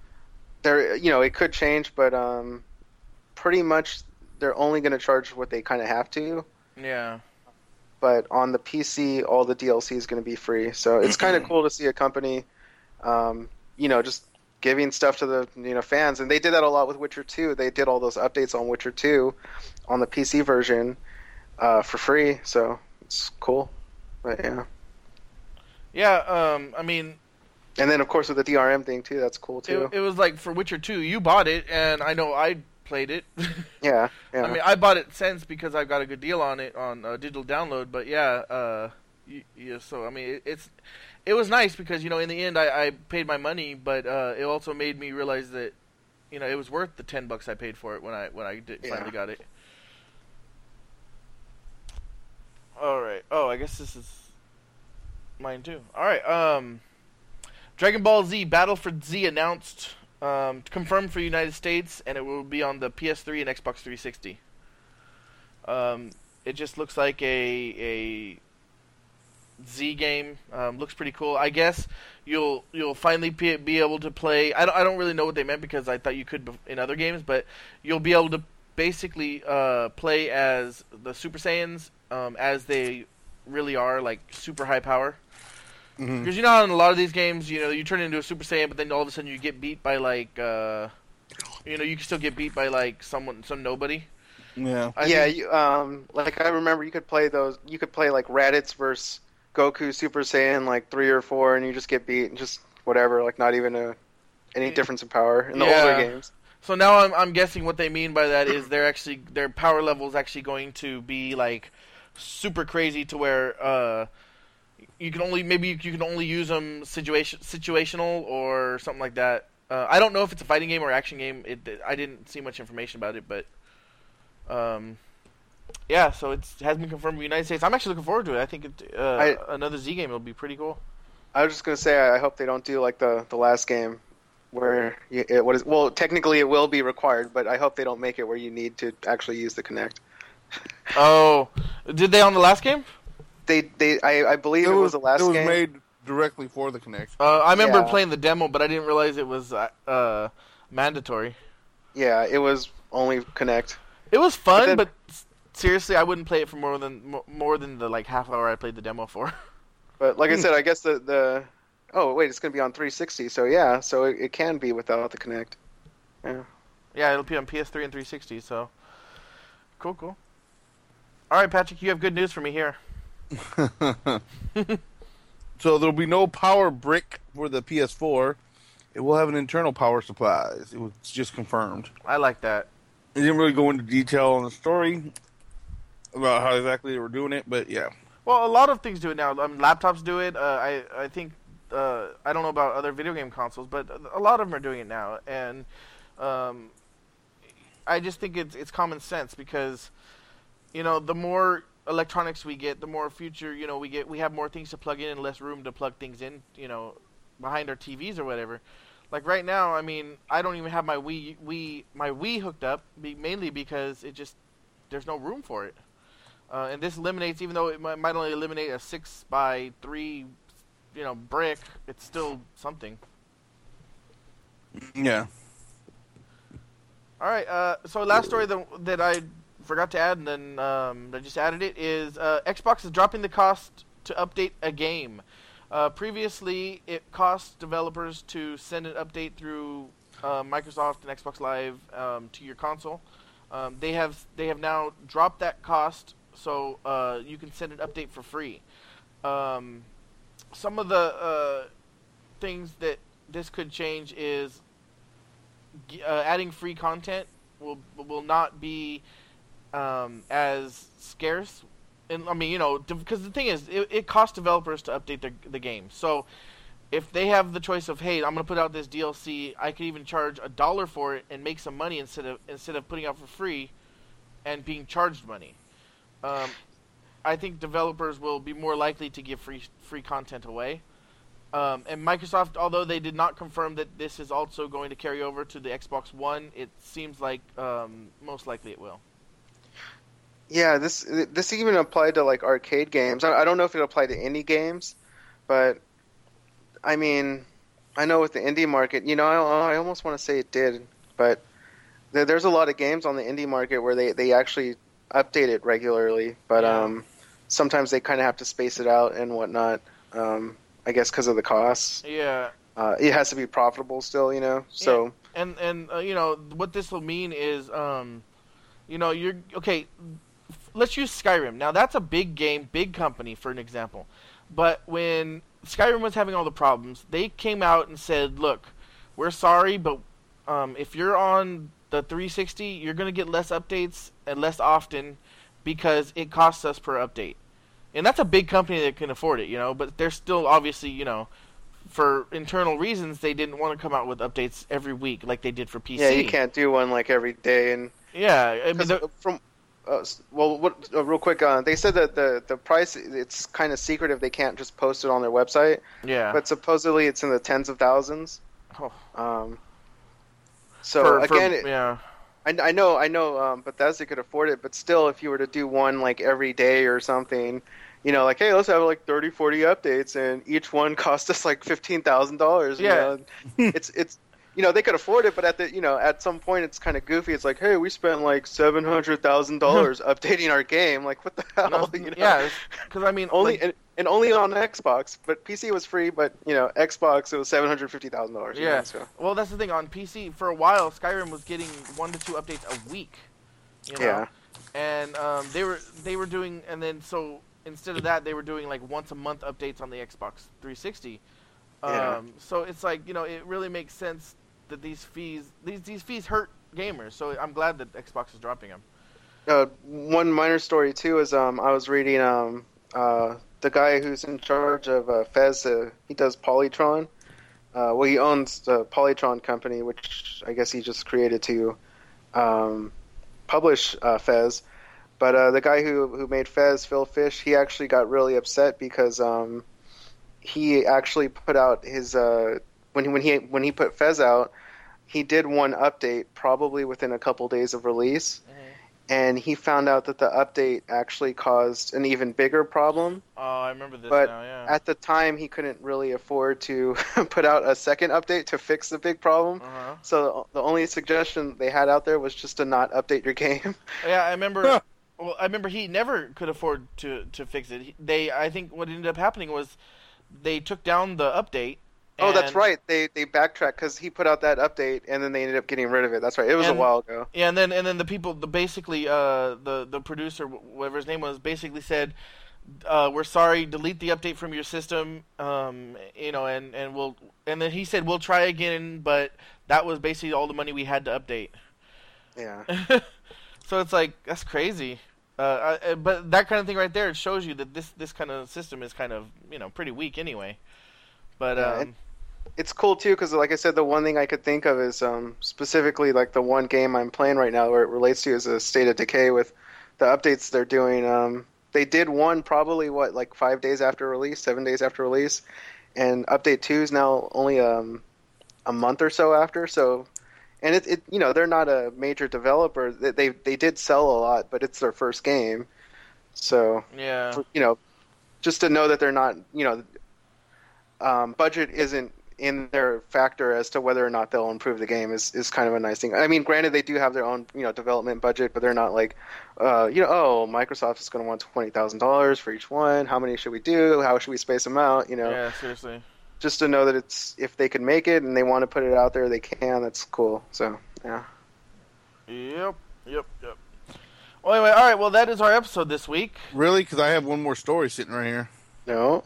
there you know, it could change, but um pretty much they're only going to charge what they kind of have to. Yeah. But on the PC, all the DLC is going to be free. So it's kind of cool to see a company, um, you know, just giving stuff to the you know fans, and they did that a lot with Witcher 2. They did all those updates on Witcher 2 on the PC version uh, for free. So it's cool. But yeah, Yeah. Um. I mean, and then of course with the DRM thing too, that's cool too. it, it was like for Witcher Two, you bought it, and I know I played it. yeah, yeah. I mean, I bought it since because I've got a good deal on it on uh, digital download. But yeah, uh, y- yeah. So I mean, it, it's it was nice because you know in the end I, I paid my money, but uh, it also made me realize that you know it was worth the ten bucks I paid for it when I when I did, Yeah. finally got it. All right. Oh, I guess this is mine too. All right. Um, Dragon Ball Z Battle for Z announced, um, confirmed for United States, and it will be on the PS3 and Xbox 360. Um, it just looks like a a Z game. Um, looks pretty cool. I guess you'll you'll finally be, be able to play. I don't, I don't really know what they meant because I thought you could in other games, but you'll be able to basically uh, play as the Super Saiyans um, as they really are, like super high power. Mhm. Because you know how in a lot of these games, you know, you turn into a Super Saiyan, but then all of a sudden you get beat by like, uh, you know, you can still get beat by like someone, some nobody. Yeah. I yeah, think- you, um, like I remember, you could play those. You could play like Raditz versus Goku Super Saiyan like three or four, and you just get beat, and just whatever, like not even a any difference in power in the Yeah. older games. So now I'm, I'm guessing what they mean by that is they're actually their power level is actually going to be like super crazy to where uh, you can only maybe you can only use them situation situational or something like that. Uh, I don't know if it's a fighting game or action game. It, I didn't see much information about it, but um, yeah. So it's, it has been confirmed in the United States. I'm actually looking forward to it. I think it, uh, I- another Z game will be pretty cool. I was just gonna say, I I hope they don't do like the the last game, where you, it, what is well, technically it will be required, but I hope they don't make it where you need to actually use the Kinect. Oh, did they on the last game? They they I, I believe it, was, the last it was game. made directly for the Kinect. Uh, I remember Yeah. playing the demo, but I didn't realize it was uh, uh, mandatory. Yeah, it was only Kinect. It was fun, then- but seriously, I wouldn't play it for more than more than the like half hour I played the demo for. But like I said, I guess the the oh wait, it's gonna be on 360, so yeah, so it, it can be without the Kinect. Yeah. yeah, it'll be on PS3 and 360. So cool, cool. All right, Patrick, you have good news for me here. so there'll be no power brick for the PS4. It will have an internal power supply. It was just confirmed. I like that. It didn't really go into detail on the story about how exactly they were doing it, but yeah. Well, a lot of things do it now. Um, laptops do it. Uh, I I think uh, I don't know about other video game consoles, but a lot of them are doing it now, and um, I just think it's it's common sense because you know the more electronics we get, the more future you know we get. We have more things to plug in and less room to plug things in. You know, behind our TVs or whatever. Like right now, I mean, I don't even have my Wii Wii my Wii hooked up, be, mainly because it just there's no room for it. Uh, and this eliminates, even though it might, might only eliminate a six by three, you know, brick, it's still something. Yeah. All right. Uh, so last story that, that I forgot to add, and then um, I just added it is uh, Xbox is dropping the cost to update a game. Uh, previously, it cost developers to send an update through uh, Microsoft and Xbox Live um, to your console. Um, they have they have now dropped that cost, so uh, you can send an update for free. Um, some of the uh, things that this could change is uh, adding free content will will not be um, as scarce. And I mean, you know, because the thing is, it, it costs developers to update the the game. So if they have the choice of, hey, I'm going to put out this DLC, I could even charge a dollar for it and make some money instead of instead of putting out for free and being charged money. Um, I think developers will be more likely to give free free content away. Um, and Microsoft, although they did not confirm that this is also going to carry over to the Xbox One, it seems like um, most likely it will. Yeah, this this even applied to like arcade games. I, I don't know if it applied to indie games, but I mean, I know with the indie market, you know, I, I almost want to say it did, but there, there's a lot of games on the indie market where they they actually update it regularly, but Yeah. um, sometimes they kind of have to space it out and whatnot. Um, I guess because of the costs, Yeah, uh, it has to be profitable still, you know. So and and uh, you know what this will mean is, um, you know, you're okay. Let's use Skyrim. Now that's a big game, big company for an example. But when Skyrim was having all the problems, they came out and said, "Look, we're sorry, but um, if you're on the 360, you're gonna get less updates and less often because it costs us per update." And that's a big company that can afford it, you know. But they're still obviously, you know, for internal reasons, they didn't want to come out with updates every week like they did for PC. yeah, you can't do one like every day and Yeah, I mean, the- from uh, well, what uh, real quick? Uh, they said that the the price it's kind of secretive. They can't just post it on their website, yeah. but supposedly it's in the tens of thousands. Oh. Um, so For- for- again, it, yeah, I, I know I know um, Bethesda could afford it, but still, if you were to do one like every day or something, you know, like hey, let's have like 30, 40 updates, and each one cost us like fifteen thousand dollars. Yeah. know? it's it's you know they could afford it, but at the you know at some point it's kind of goofy. It's like hey, we spent like seven hundred thousand dollars updating our game. Like what the hell? No, you know? yeah, because I mean, Only like, and, and only on Xbox, but PC was free. But you know, Xbox it was seven hundred fifty thousand dollars. Yeah. know, so. well, that's the thing on PC. For a while, Skyrim was getting one to two updates a week. You know? Yeah. and um, they were they were doing, and then so instead of that, they were doing like once a month updates on the Xbox 360. Um, Yeah. So it's like you know, it really makes sense that these fees these these fees hurt gamers. So I'm glad that Xbox is dropping them. Uh, one minor story too is um, I was reading um, uh, the guy who's in charge of uh, Fez. Uh, he does Polytron. Uh, well, he owns the Polytron company, which I guess he just created to um, publish uh, Fez. But uh, the guy who who made Fez, Phil Fish, he actually got really upset because um, he actually put out his when he when he when he put Fez out, he did one update probably within a couple days of release and he found out that the update actually caused an even bigger problem. Oh, I remember this But now. Yeah. At the time, he couldn't really afford to put out a second update to fix the big problem. uh-huh. So the only suggestion they had out there was just to not update your game. Yeah, I remember. well, I remember he never could afford to to fix it. They, I think, what ended up happening was they took down the update. Oh, that's right. They they backtracked because he put out that update, and then they ended up getting rid of it. That's right. It was And- a while ago. Yeah, and then and then the people, the basically, uh, the the producer, whatever his name was, basically said, uh, "We're sorry, delete the update from your system." Um, you know, and and we'll, and then he said, "We'll try again," but that was basically all the money we had to update. Yeah. so it's like that's crazy. Uh, I, but that kind of thing right there, it shows you that this this kind of system is kind of you know pretty weak anyway. But Yeah, um, it's cool too because like i said the one thing i could think of is um, specifically like the one game i'm playing right now where it relates to is a state of decay with the updates they're doing. Um, they did one probably what like five days after release seven days after release and update two is now only um, a month or so after so and it, it you know they're not a major developer. They, they they did sell a lot but it's their first game. So yeah, you know, just to know that they're not, you know, um, budget isn't in their factor as to whether or not they'll improve the game is, is kind of a nice thing. I mean, granted, they do have their own, you know, development budget, but they're not like, uh, you know, oh, Microsoft is going to want twenty thousand dollars for each one. How many should we do? How should we space them out? You know, yeah, seriously. just to know that it's if they can make it and they want to put it out there, they can. That's cool. So yeah. Yep, yep, yep. Well, anyway, all right. Well, that is our episode this week. Really? Because I have one more story sitting right here. No.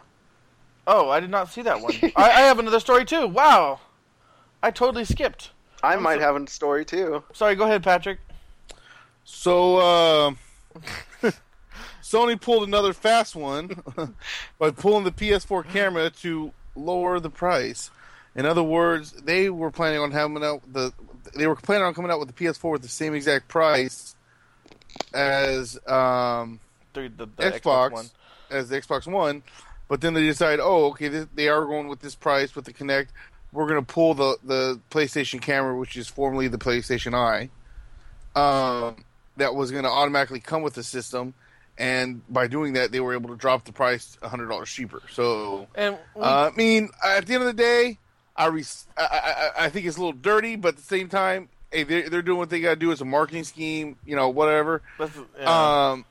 Oh, I did not see that one. I, I have another story too. Wow, I totally skipped. I I'm might so- have a story too. Sorry. Go ahead, Patrick. So, uh, Sony pulled another fast one by pulling the PS4 camera to lower the price. In other words, they were planning on having out the they were planning on coming out with the PS4 with the same exact price as um, The, the, the Xbox, one. as the Xbox One, but then they decide, oh, okay, this, they are going with this price with the Kinect. We're going to pull the the PlayStation camera, which is formerly the PlayStation Eye, um, that was going to automatically come with the system, and by doing that, they were able to drop the price hundred dollars cheaper. So, And we, uh, I mean, at the end of the day, I, res- I, I I think it's a little dirty, but at the same time, hey, they're, they're doing what they got to do as a marketing scheme, you know, whatever. yeah. Um,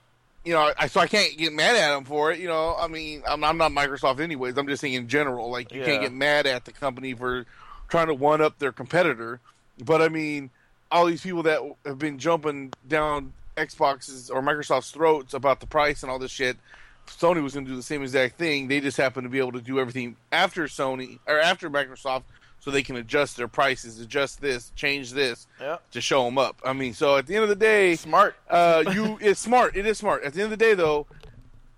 you know, I, so I can't get mad at them for it. You know, I mean, I'm, I'm not Microsoft anyways. I'm just saying in general, like you Yeah. can't get mad at the company for trying to one up their competitor. But I mean, all these people that have been jumping down Xbox's or Microsoft's throats about the price and all this shit. Sony was going to do the same exact thing. They just happened to be able to do everything after Sony or after Microsoft, so they can adjust their prices, adjust this, change this yeah. to show them up. I mean, so at the end of the day, Smart. uh, you it's smart. It is smart. At the end of the day, though,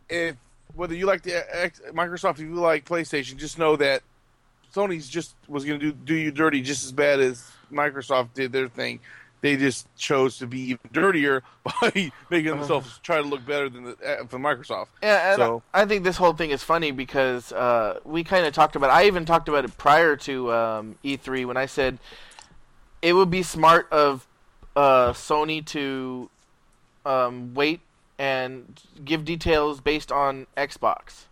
if whether you like the X, Microsoft, if you like PlayStation, just know that Sony's just was going to do do you dirty just as bad as Microsoft did their thing. They just chose to be even dirtier by making themselves try to look better than the than Microsoft. Yeah, and So- I think this whole thing is funny because uh, we kind of talked about. I even talked about it prior to um, E3 when I said it would be smart of uh, Sony to um, wait and give details based on Xbox,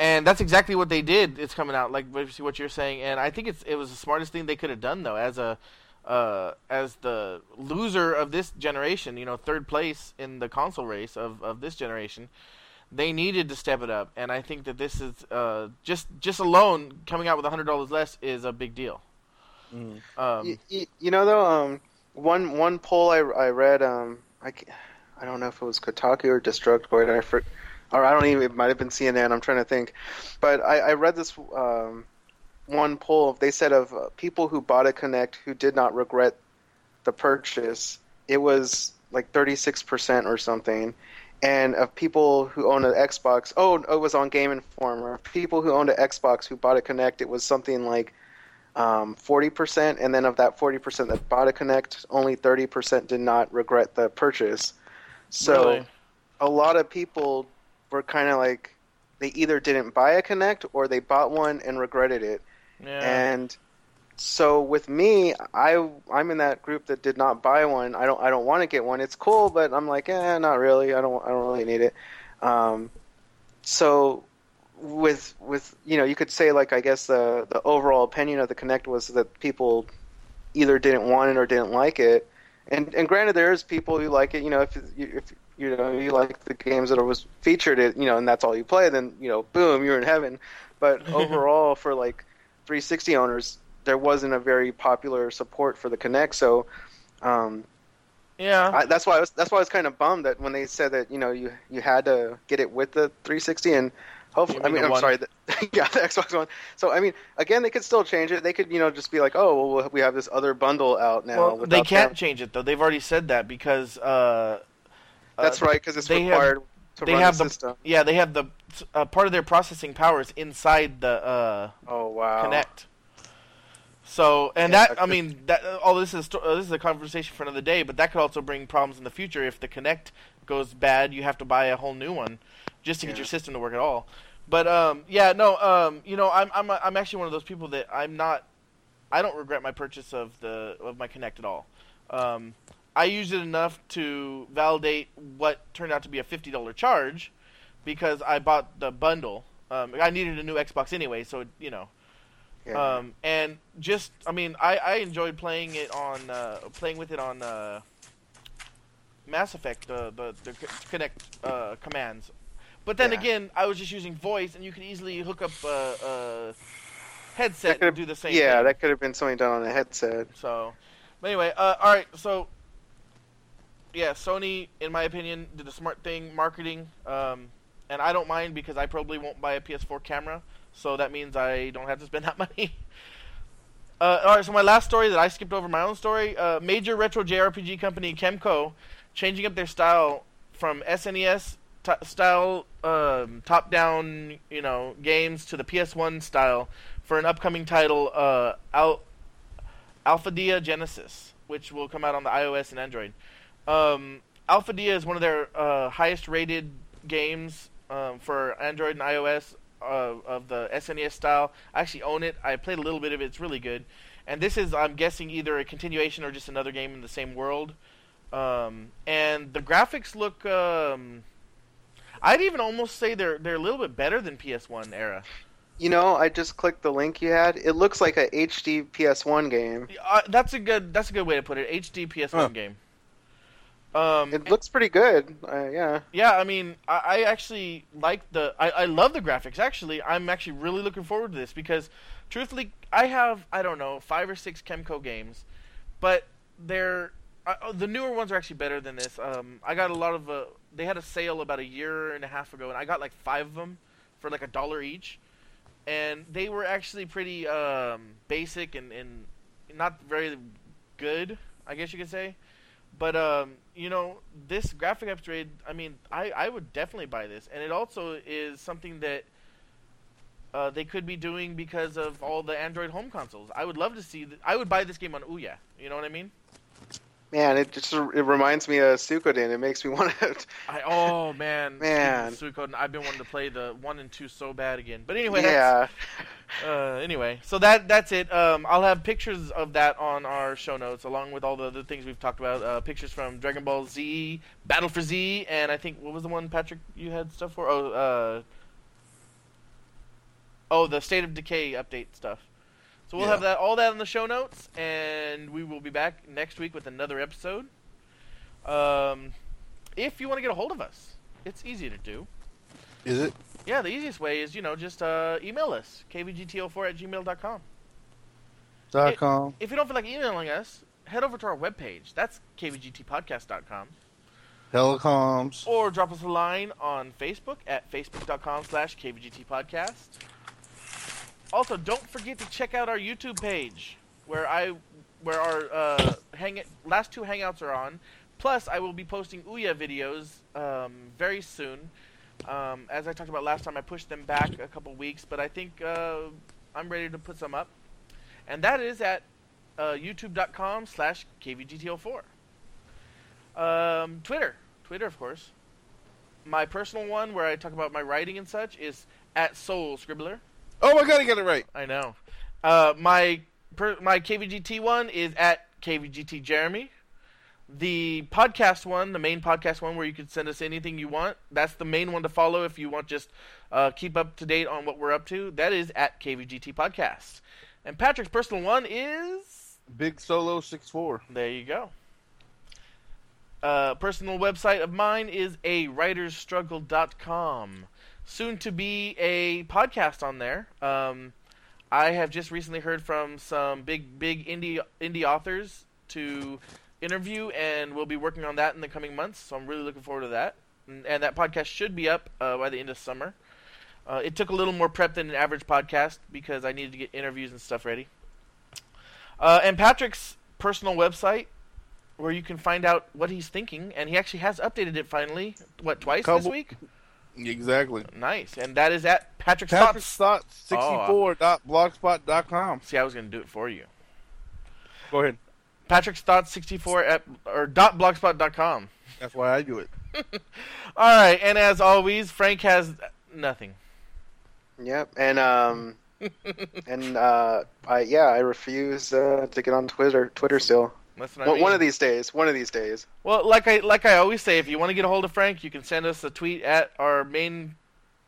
and that's exactly what they did. It's coming out like what what you're saying, and I think it's it was the smartest thing they could have done though as a. Uh, as the loser of this generation, you know, third place in the console race of, of this generation, they needed to step it up, and I think that this is uh, just just alone coming out with hundred dollars less is a big deal. Um, you, you, you know though um one one poll i, I read um I, I don't know if it was kotaku or destructoid i for, or I don't even. It might have been CNN. I'm trying to think, but I, I read this um, one poll. They said of uh, people who bought a Kinect who did not regret the purchase, it was like 36 percent or something. And of people who own an Xbox, oh, it was on Game Informer. People who owned an Xbox who bought a Kinect, it was something like um, 40%. And then of that 40% that bought a Kinect, only 30% did not regret the purchase. So Really? a lot of people were kind of like they either didn't buy a Kinect or they bought one and regretted it. Yeah. And so with me, I I'm in that group that did not buy one. I don't I don't want to get one. It's cool, but I'm like, eh, not really. I don't I don't really need it. Um, so with with you know, you could say like I guess the the overall opinion of the Kinect was that people either didn't want it or didn't like it. And and granted, there is people who like it. You know, if you- if you know you like the games that was featured, it you know, and that's all you play, then you know, boom, you're in heaven. But overall, for like 360 owners, there wasn't a very popular support for the Kinect. So um, yeah. I, that's why I was that's why I was kind of bummed that when they said that you know you you had to get it with the 360 and hopefully You I mean mean I'm one? sorry the, yeah the Xbox One. So I mean again they could still change it. They could you know just be like oh well we have this other bundle out now. well, they can't them. change it though. They've already said that because uh, That's uh, right because it's have- required to they have the system. Yeah, they have the uh, part of their processing powers inside the uh, Oh wow. Kinect. So, and Yeah, that I mean that all this is uh, this is a conversation for another day, but that could also bring problems in the future if the Kinect goes bad. You have to buy a whole new one just to get your system to work at all. But um, yeah, no, um, you know, I'm I'm I'm actually one of those people that I'm not. I don't regret my purchase of the of my Kinect at all. Um, I used it enough to validate what turned out to be a fifty dollar charge because I bought the bundle. Um, I needed a new Xbox anyway, so you know. Yeah. Um, and just, I mean, I, I enjoyed playing it on, uh, playing with it on uh, Mass Effect, the the, the Kinect uh, commands. But then Yeah. again, I was just using voice, and you could easily hook up a, a headset and do the same. yeah, thing. that could have been something done on a headset. So, but anyway, uh, all right. So, yeah, Sony, in my opinion, did a smart thing, marketing, um, and I don't mind because I probably won't buy a PS4 camera, so that means I don't have to spend that money. Uh, all right, so my last story that I skipped over my own story: uh, major retro JRPG company Kemco changing up their style from SNES t- style um, top-down, you know, games to the PS1 style for an upcoming title, uh, Al- Alphadia Genesis, which will come out on the iOS and Android. Um, Alphadia is one of their uh, highest-rated games um, for Android and iOS uh, of the SNES style. I actually own it. I played a little bit of it. It's really good. And this is, I'm guessing, either a continuation or just another game in the same world. Um, and the graphics look. Um, I'd even almost say they're they're a little bit better than PS1 era. You know, I just clicked the link you had. It looks like a HD PS1 game. Uh, that's a good that's a good way to put it. HD PS1 Huh. game. Um, It looks pretty good. Uh, yeah. yeah, I mean, I, I actually like the. I, I love the graphics. Actually, I'm actually really looking forward to this because, truthfully, I have I don't know five or six Kemco games, but they're uh, the newer ones are actually better than this. Um, I got a lot of. Uh, they had a sale about a year and a half ago, and I got like five of them for like a dollar each, and they were actually pretty um, basic and, and not very good, I guess you could say. But um, you know, this graphic upgrade, I mean, I, I would definitely buy this, and it also is something that uh, they could be doing because of all the Android home consoles. I would love to see. Th- I would buy this game on Ouya. You know what I mean? Man, it just it reminds me of Suikoden. It makes me want to. I oh man Man. Suikoden. I've been wanting to play the one and two so bad again. But anyway, that's, yeah. Uh, anyway, so that that's it. Um, I'll have pictures of that on our show notes, along with all the other things we've talked about. Uh, pictures from Dragon Ball Z, Battle for Z, and I think what was the one Patrick you had stuff for? Oh, uh, oh, the State of Decay update stuff. So we'll Yeah. have that all that in the show notes, and we will be back next week with another episode. Um, if you want to get a hold of us, it's easy to do. Is it? Yeah, the easiest way is, you know, just uh, email us, kvgto4 at gmail.com. Dot com. If you don't feel like emailing us, head over to our webpage. That's kvgtpodcast.com. telecoms. or drop us a line on Facebook at facebook.com slash kvgt podcast. Also, don't forget to check out our YouTube page where I where our uh, hang last two hangouts are on. Plus, I will be posting Ouya videos um, very soon. Um, as I talked about last time, I pushed them back a couple weeks, but I think uh, I'm ready to put some up. And that is at uh, youtube.com slash kvgto4. Um, Twitter. Twitter, of course. My personal one, where I talk about my writing and such, is at Soul Scribbler. Oh, I gotta get it right. I know. Uh, my per, my KVGT one is at KVGT Jeremy. The podcast one, the main podcast one, where you can send us anything you want. That's the main one to follow if you want just uh, keep up to date on what we're up to. That is at KVGT Podcast. And Patrick's personal one is Big Solo six four. there you go. Uh, personal website of mine is a writersstruggle.com. Soon to be a podcast on there. Um, I have just recently heard from some big, big indie indie authors to interview, and we'll be working on that in the coming months. So I'm really looking forward to that. And, and that podcast should be up uh, by the end of summer. Uh, it took a little more prep than an average podcast because I needed to get interviews and stuff ready. Uh, and Patrick's personal website, where you can find out what he's thinking, and he actually has updated it finally. What twice this week? Exactly. Nice, and that is at Patrick's Patrick's Thoughts. Thoughts sixty four dot blogspot dot com. See, I was going to do it for you. Go ahead. Patrick's Thoughts 64 at or dot blogspot.com. That's why I do it. All right, and as always, Frank has nothing. Yep, and um, and uh, I yeah, I refuse uh, to get on Twitter. Twitter still. That's what I One, mean. one of these days. One of these days. Well, like I like I always say, if you want to get a hold of Frank, you can send us a tweet at our main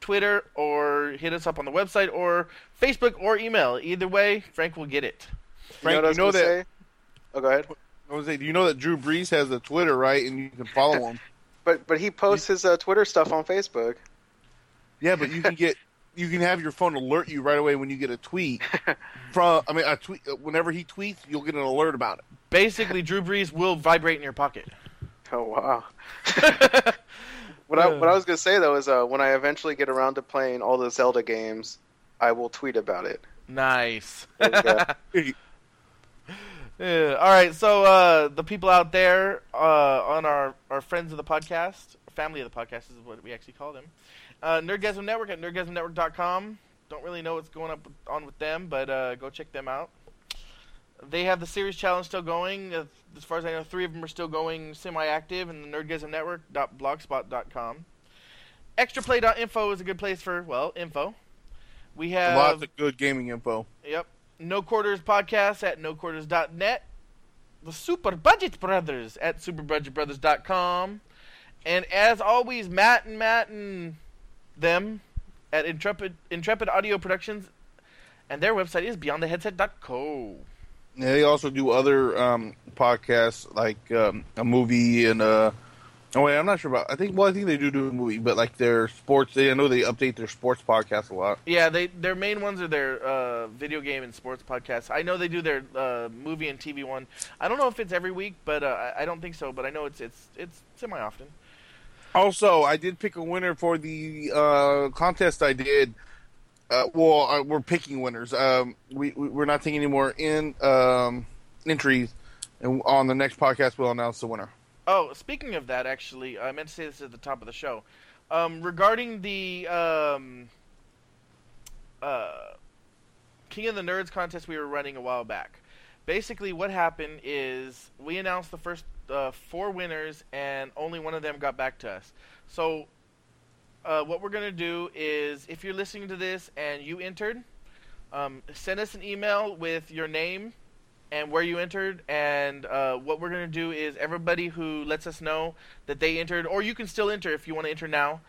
Twitter or hit us up on the website or Facebook or email. Either way, Frank will get it. Frank, you know, what you know that- Say? Oh, go ahead. I was say, do you know that Drew Brees has a Twitter, right? And you can follow him. But but he posts his uh, Twitter stuff on Facebook. yeah, but you can get you can have your phone alert you right away when you get a tweet from. I mean, a tweet whenever he tweets, you'll get an alert about it. Basically, Drew Brees will vibrate in your pocket. Oh wow. What I what I was gonna say though is uh, when I eventually get around to playing all the Zelda games, I will tweet about it. Nice. There you go. Yeah, all right, so uh, the people out there uh, on our, our friends of the podcast, family of the podcast is what we actually call them. Uh, Nerdgasm Network at nerdgasmnetwork.com. Don't really know what's going up on with them, but uh, go check them out. They have the series challenge still going. Uh, As far as I know, three of them are still going semi-active, and the nerdgasmnetwork.blogspot.com. Extraplay.info is a good place for well info. We have Lots of good gaming info. Yep. No Quarters Podcast at noquarters.net. The Super Budget Brothers at superbudgetbrothers.com. And as always, Matt and Matt and them at Intrepid, Intrepid Audio Productions. And their website is beyondtheheadset.co. They also do other um, podcasts like um, a movie and uh Oh wait, I'm not sure about. I think well, I think they do do a movie, but like their sports. They I know they update their sports podcast a lot. Yeah, they their main ones are their uh, video game and sports podcasts. I know they do their uh, movie and TV one. I don't know if it's every week, but uh, I- don't think so. But I know it's it's it's semi often. Also, I did pick a winner for the uh, contest I did. Uh, well, we're picking winners. Um, we, we we're not taking any more in um, entries, and on the next podcast we'll announce the winner. Oh, speaking of that, actually, I meant to say this at the top of the show. Um, regarding the um, uh, King of the Nerds contest we were running a while back. Basically, what happened is we announced the first uh, four winners, and only one of them got back to us. So, uh, what we're gonna do is, if you're listening to this and you entered, um, send us an email with your name and where you entered. And uh, what we're gonna do is everybody who lets us know that they entered, or you can still enter if you want to enter now.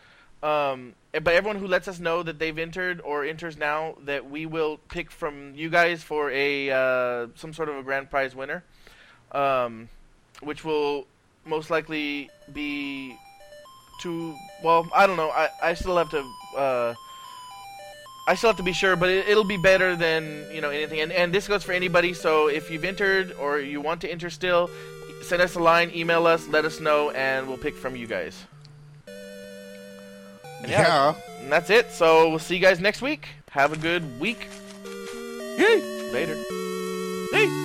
Um, but everyone who lets us know that they've entered or enters now, that we will pick from you guys for a uh, some sort of a grand prize winner, um, which will most likely be to well, I don't know. I, I still have to. Uh, I still have to be sure, but it, it'll be better than you know anything. And, and this goes for anybody. So if you've entered or you want to enter still, send us a line, email us, let us know, and we'll pick from you guys. And Yeah. And that's it. So we'll see you guys next week. Have a good week. Yay. Later.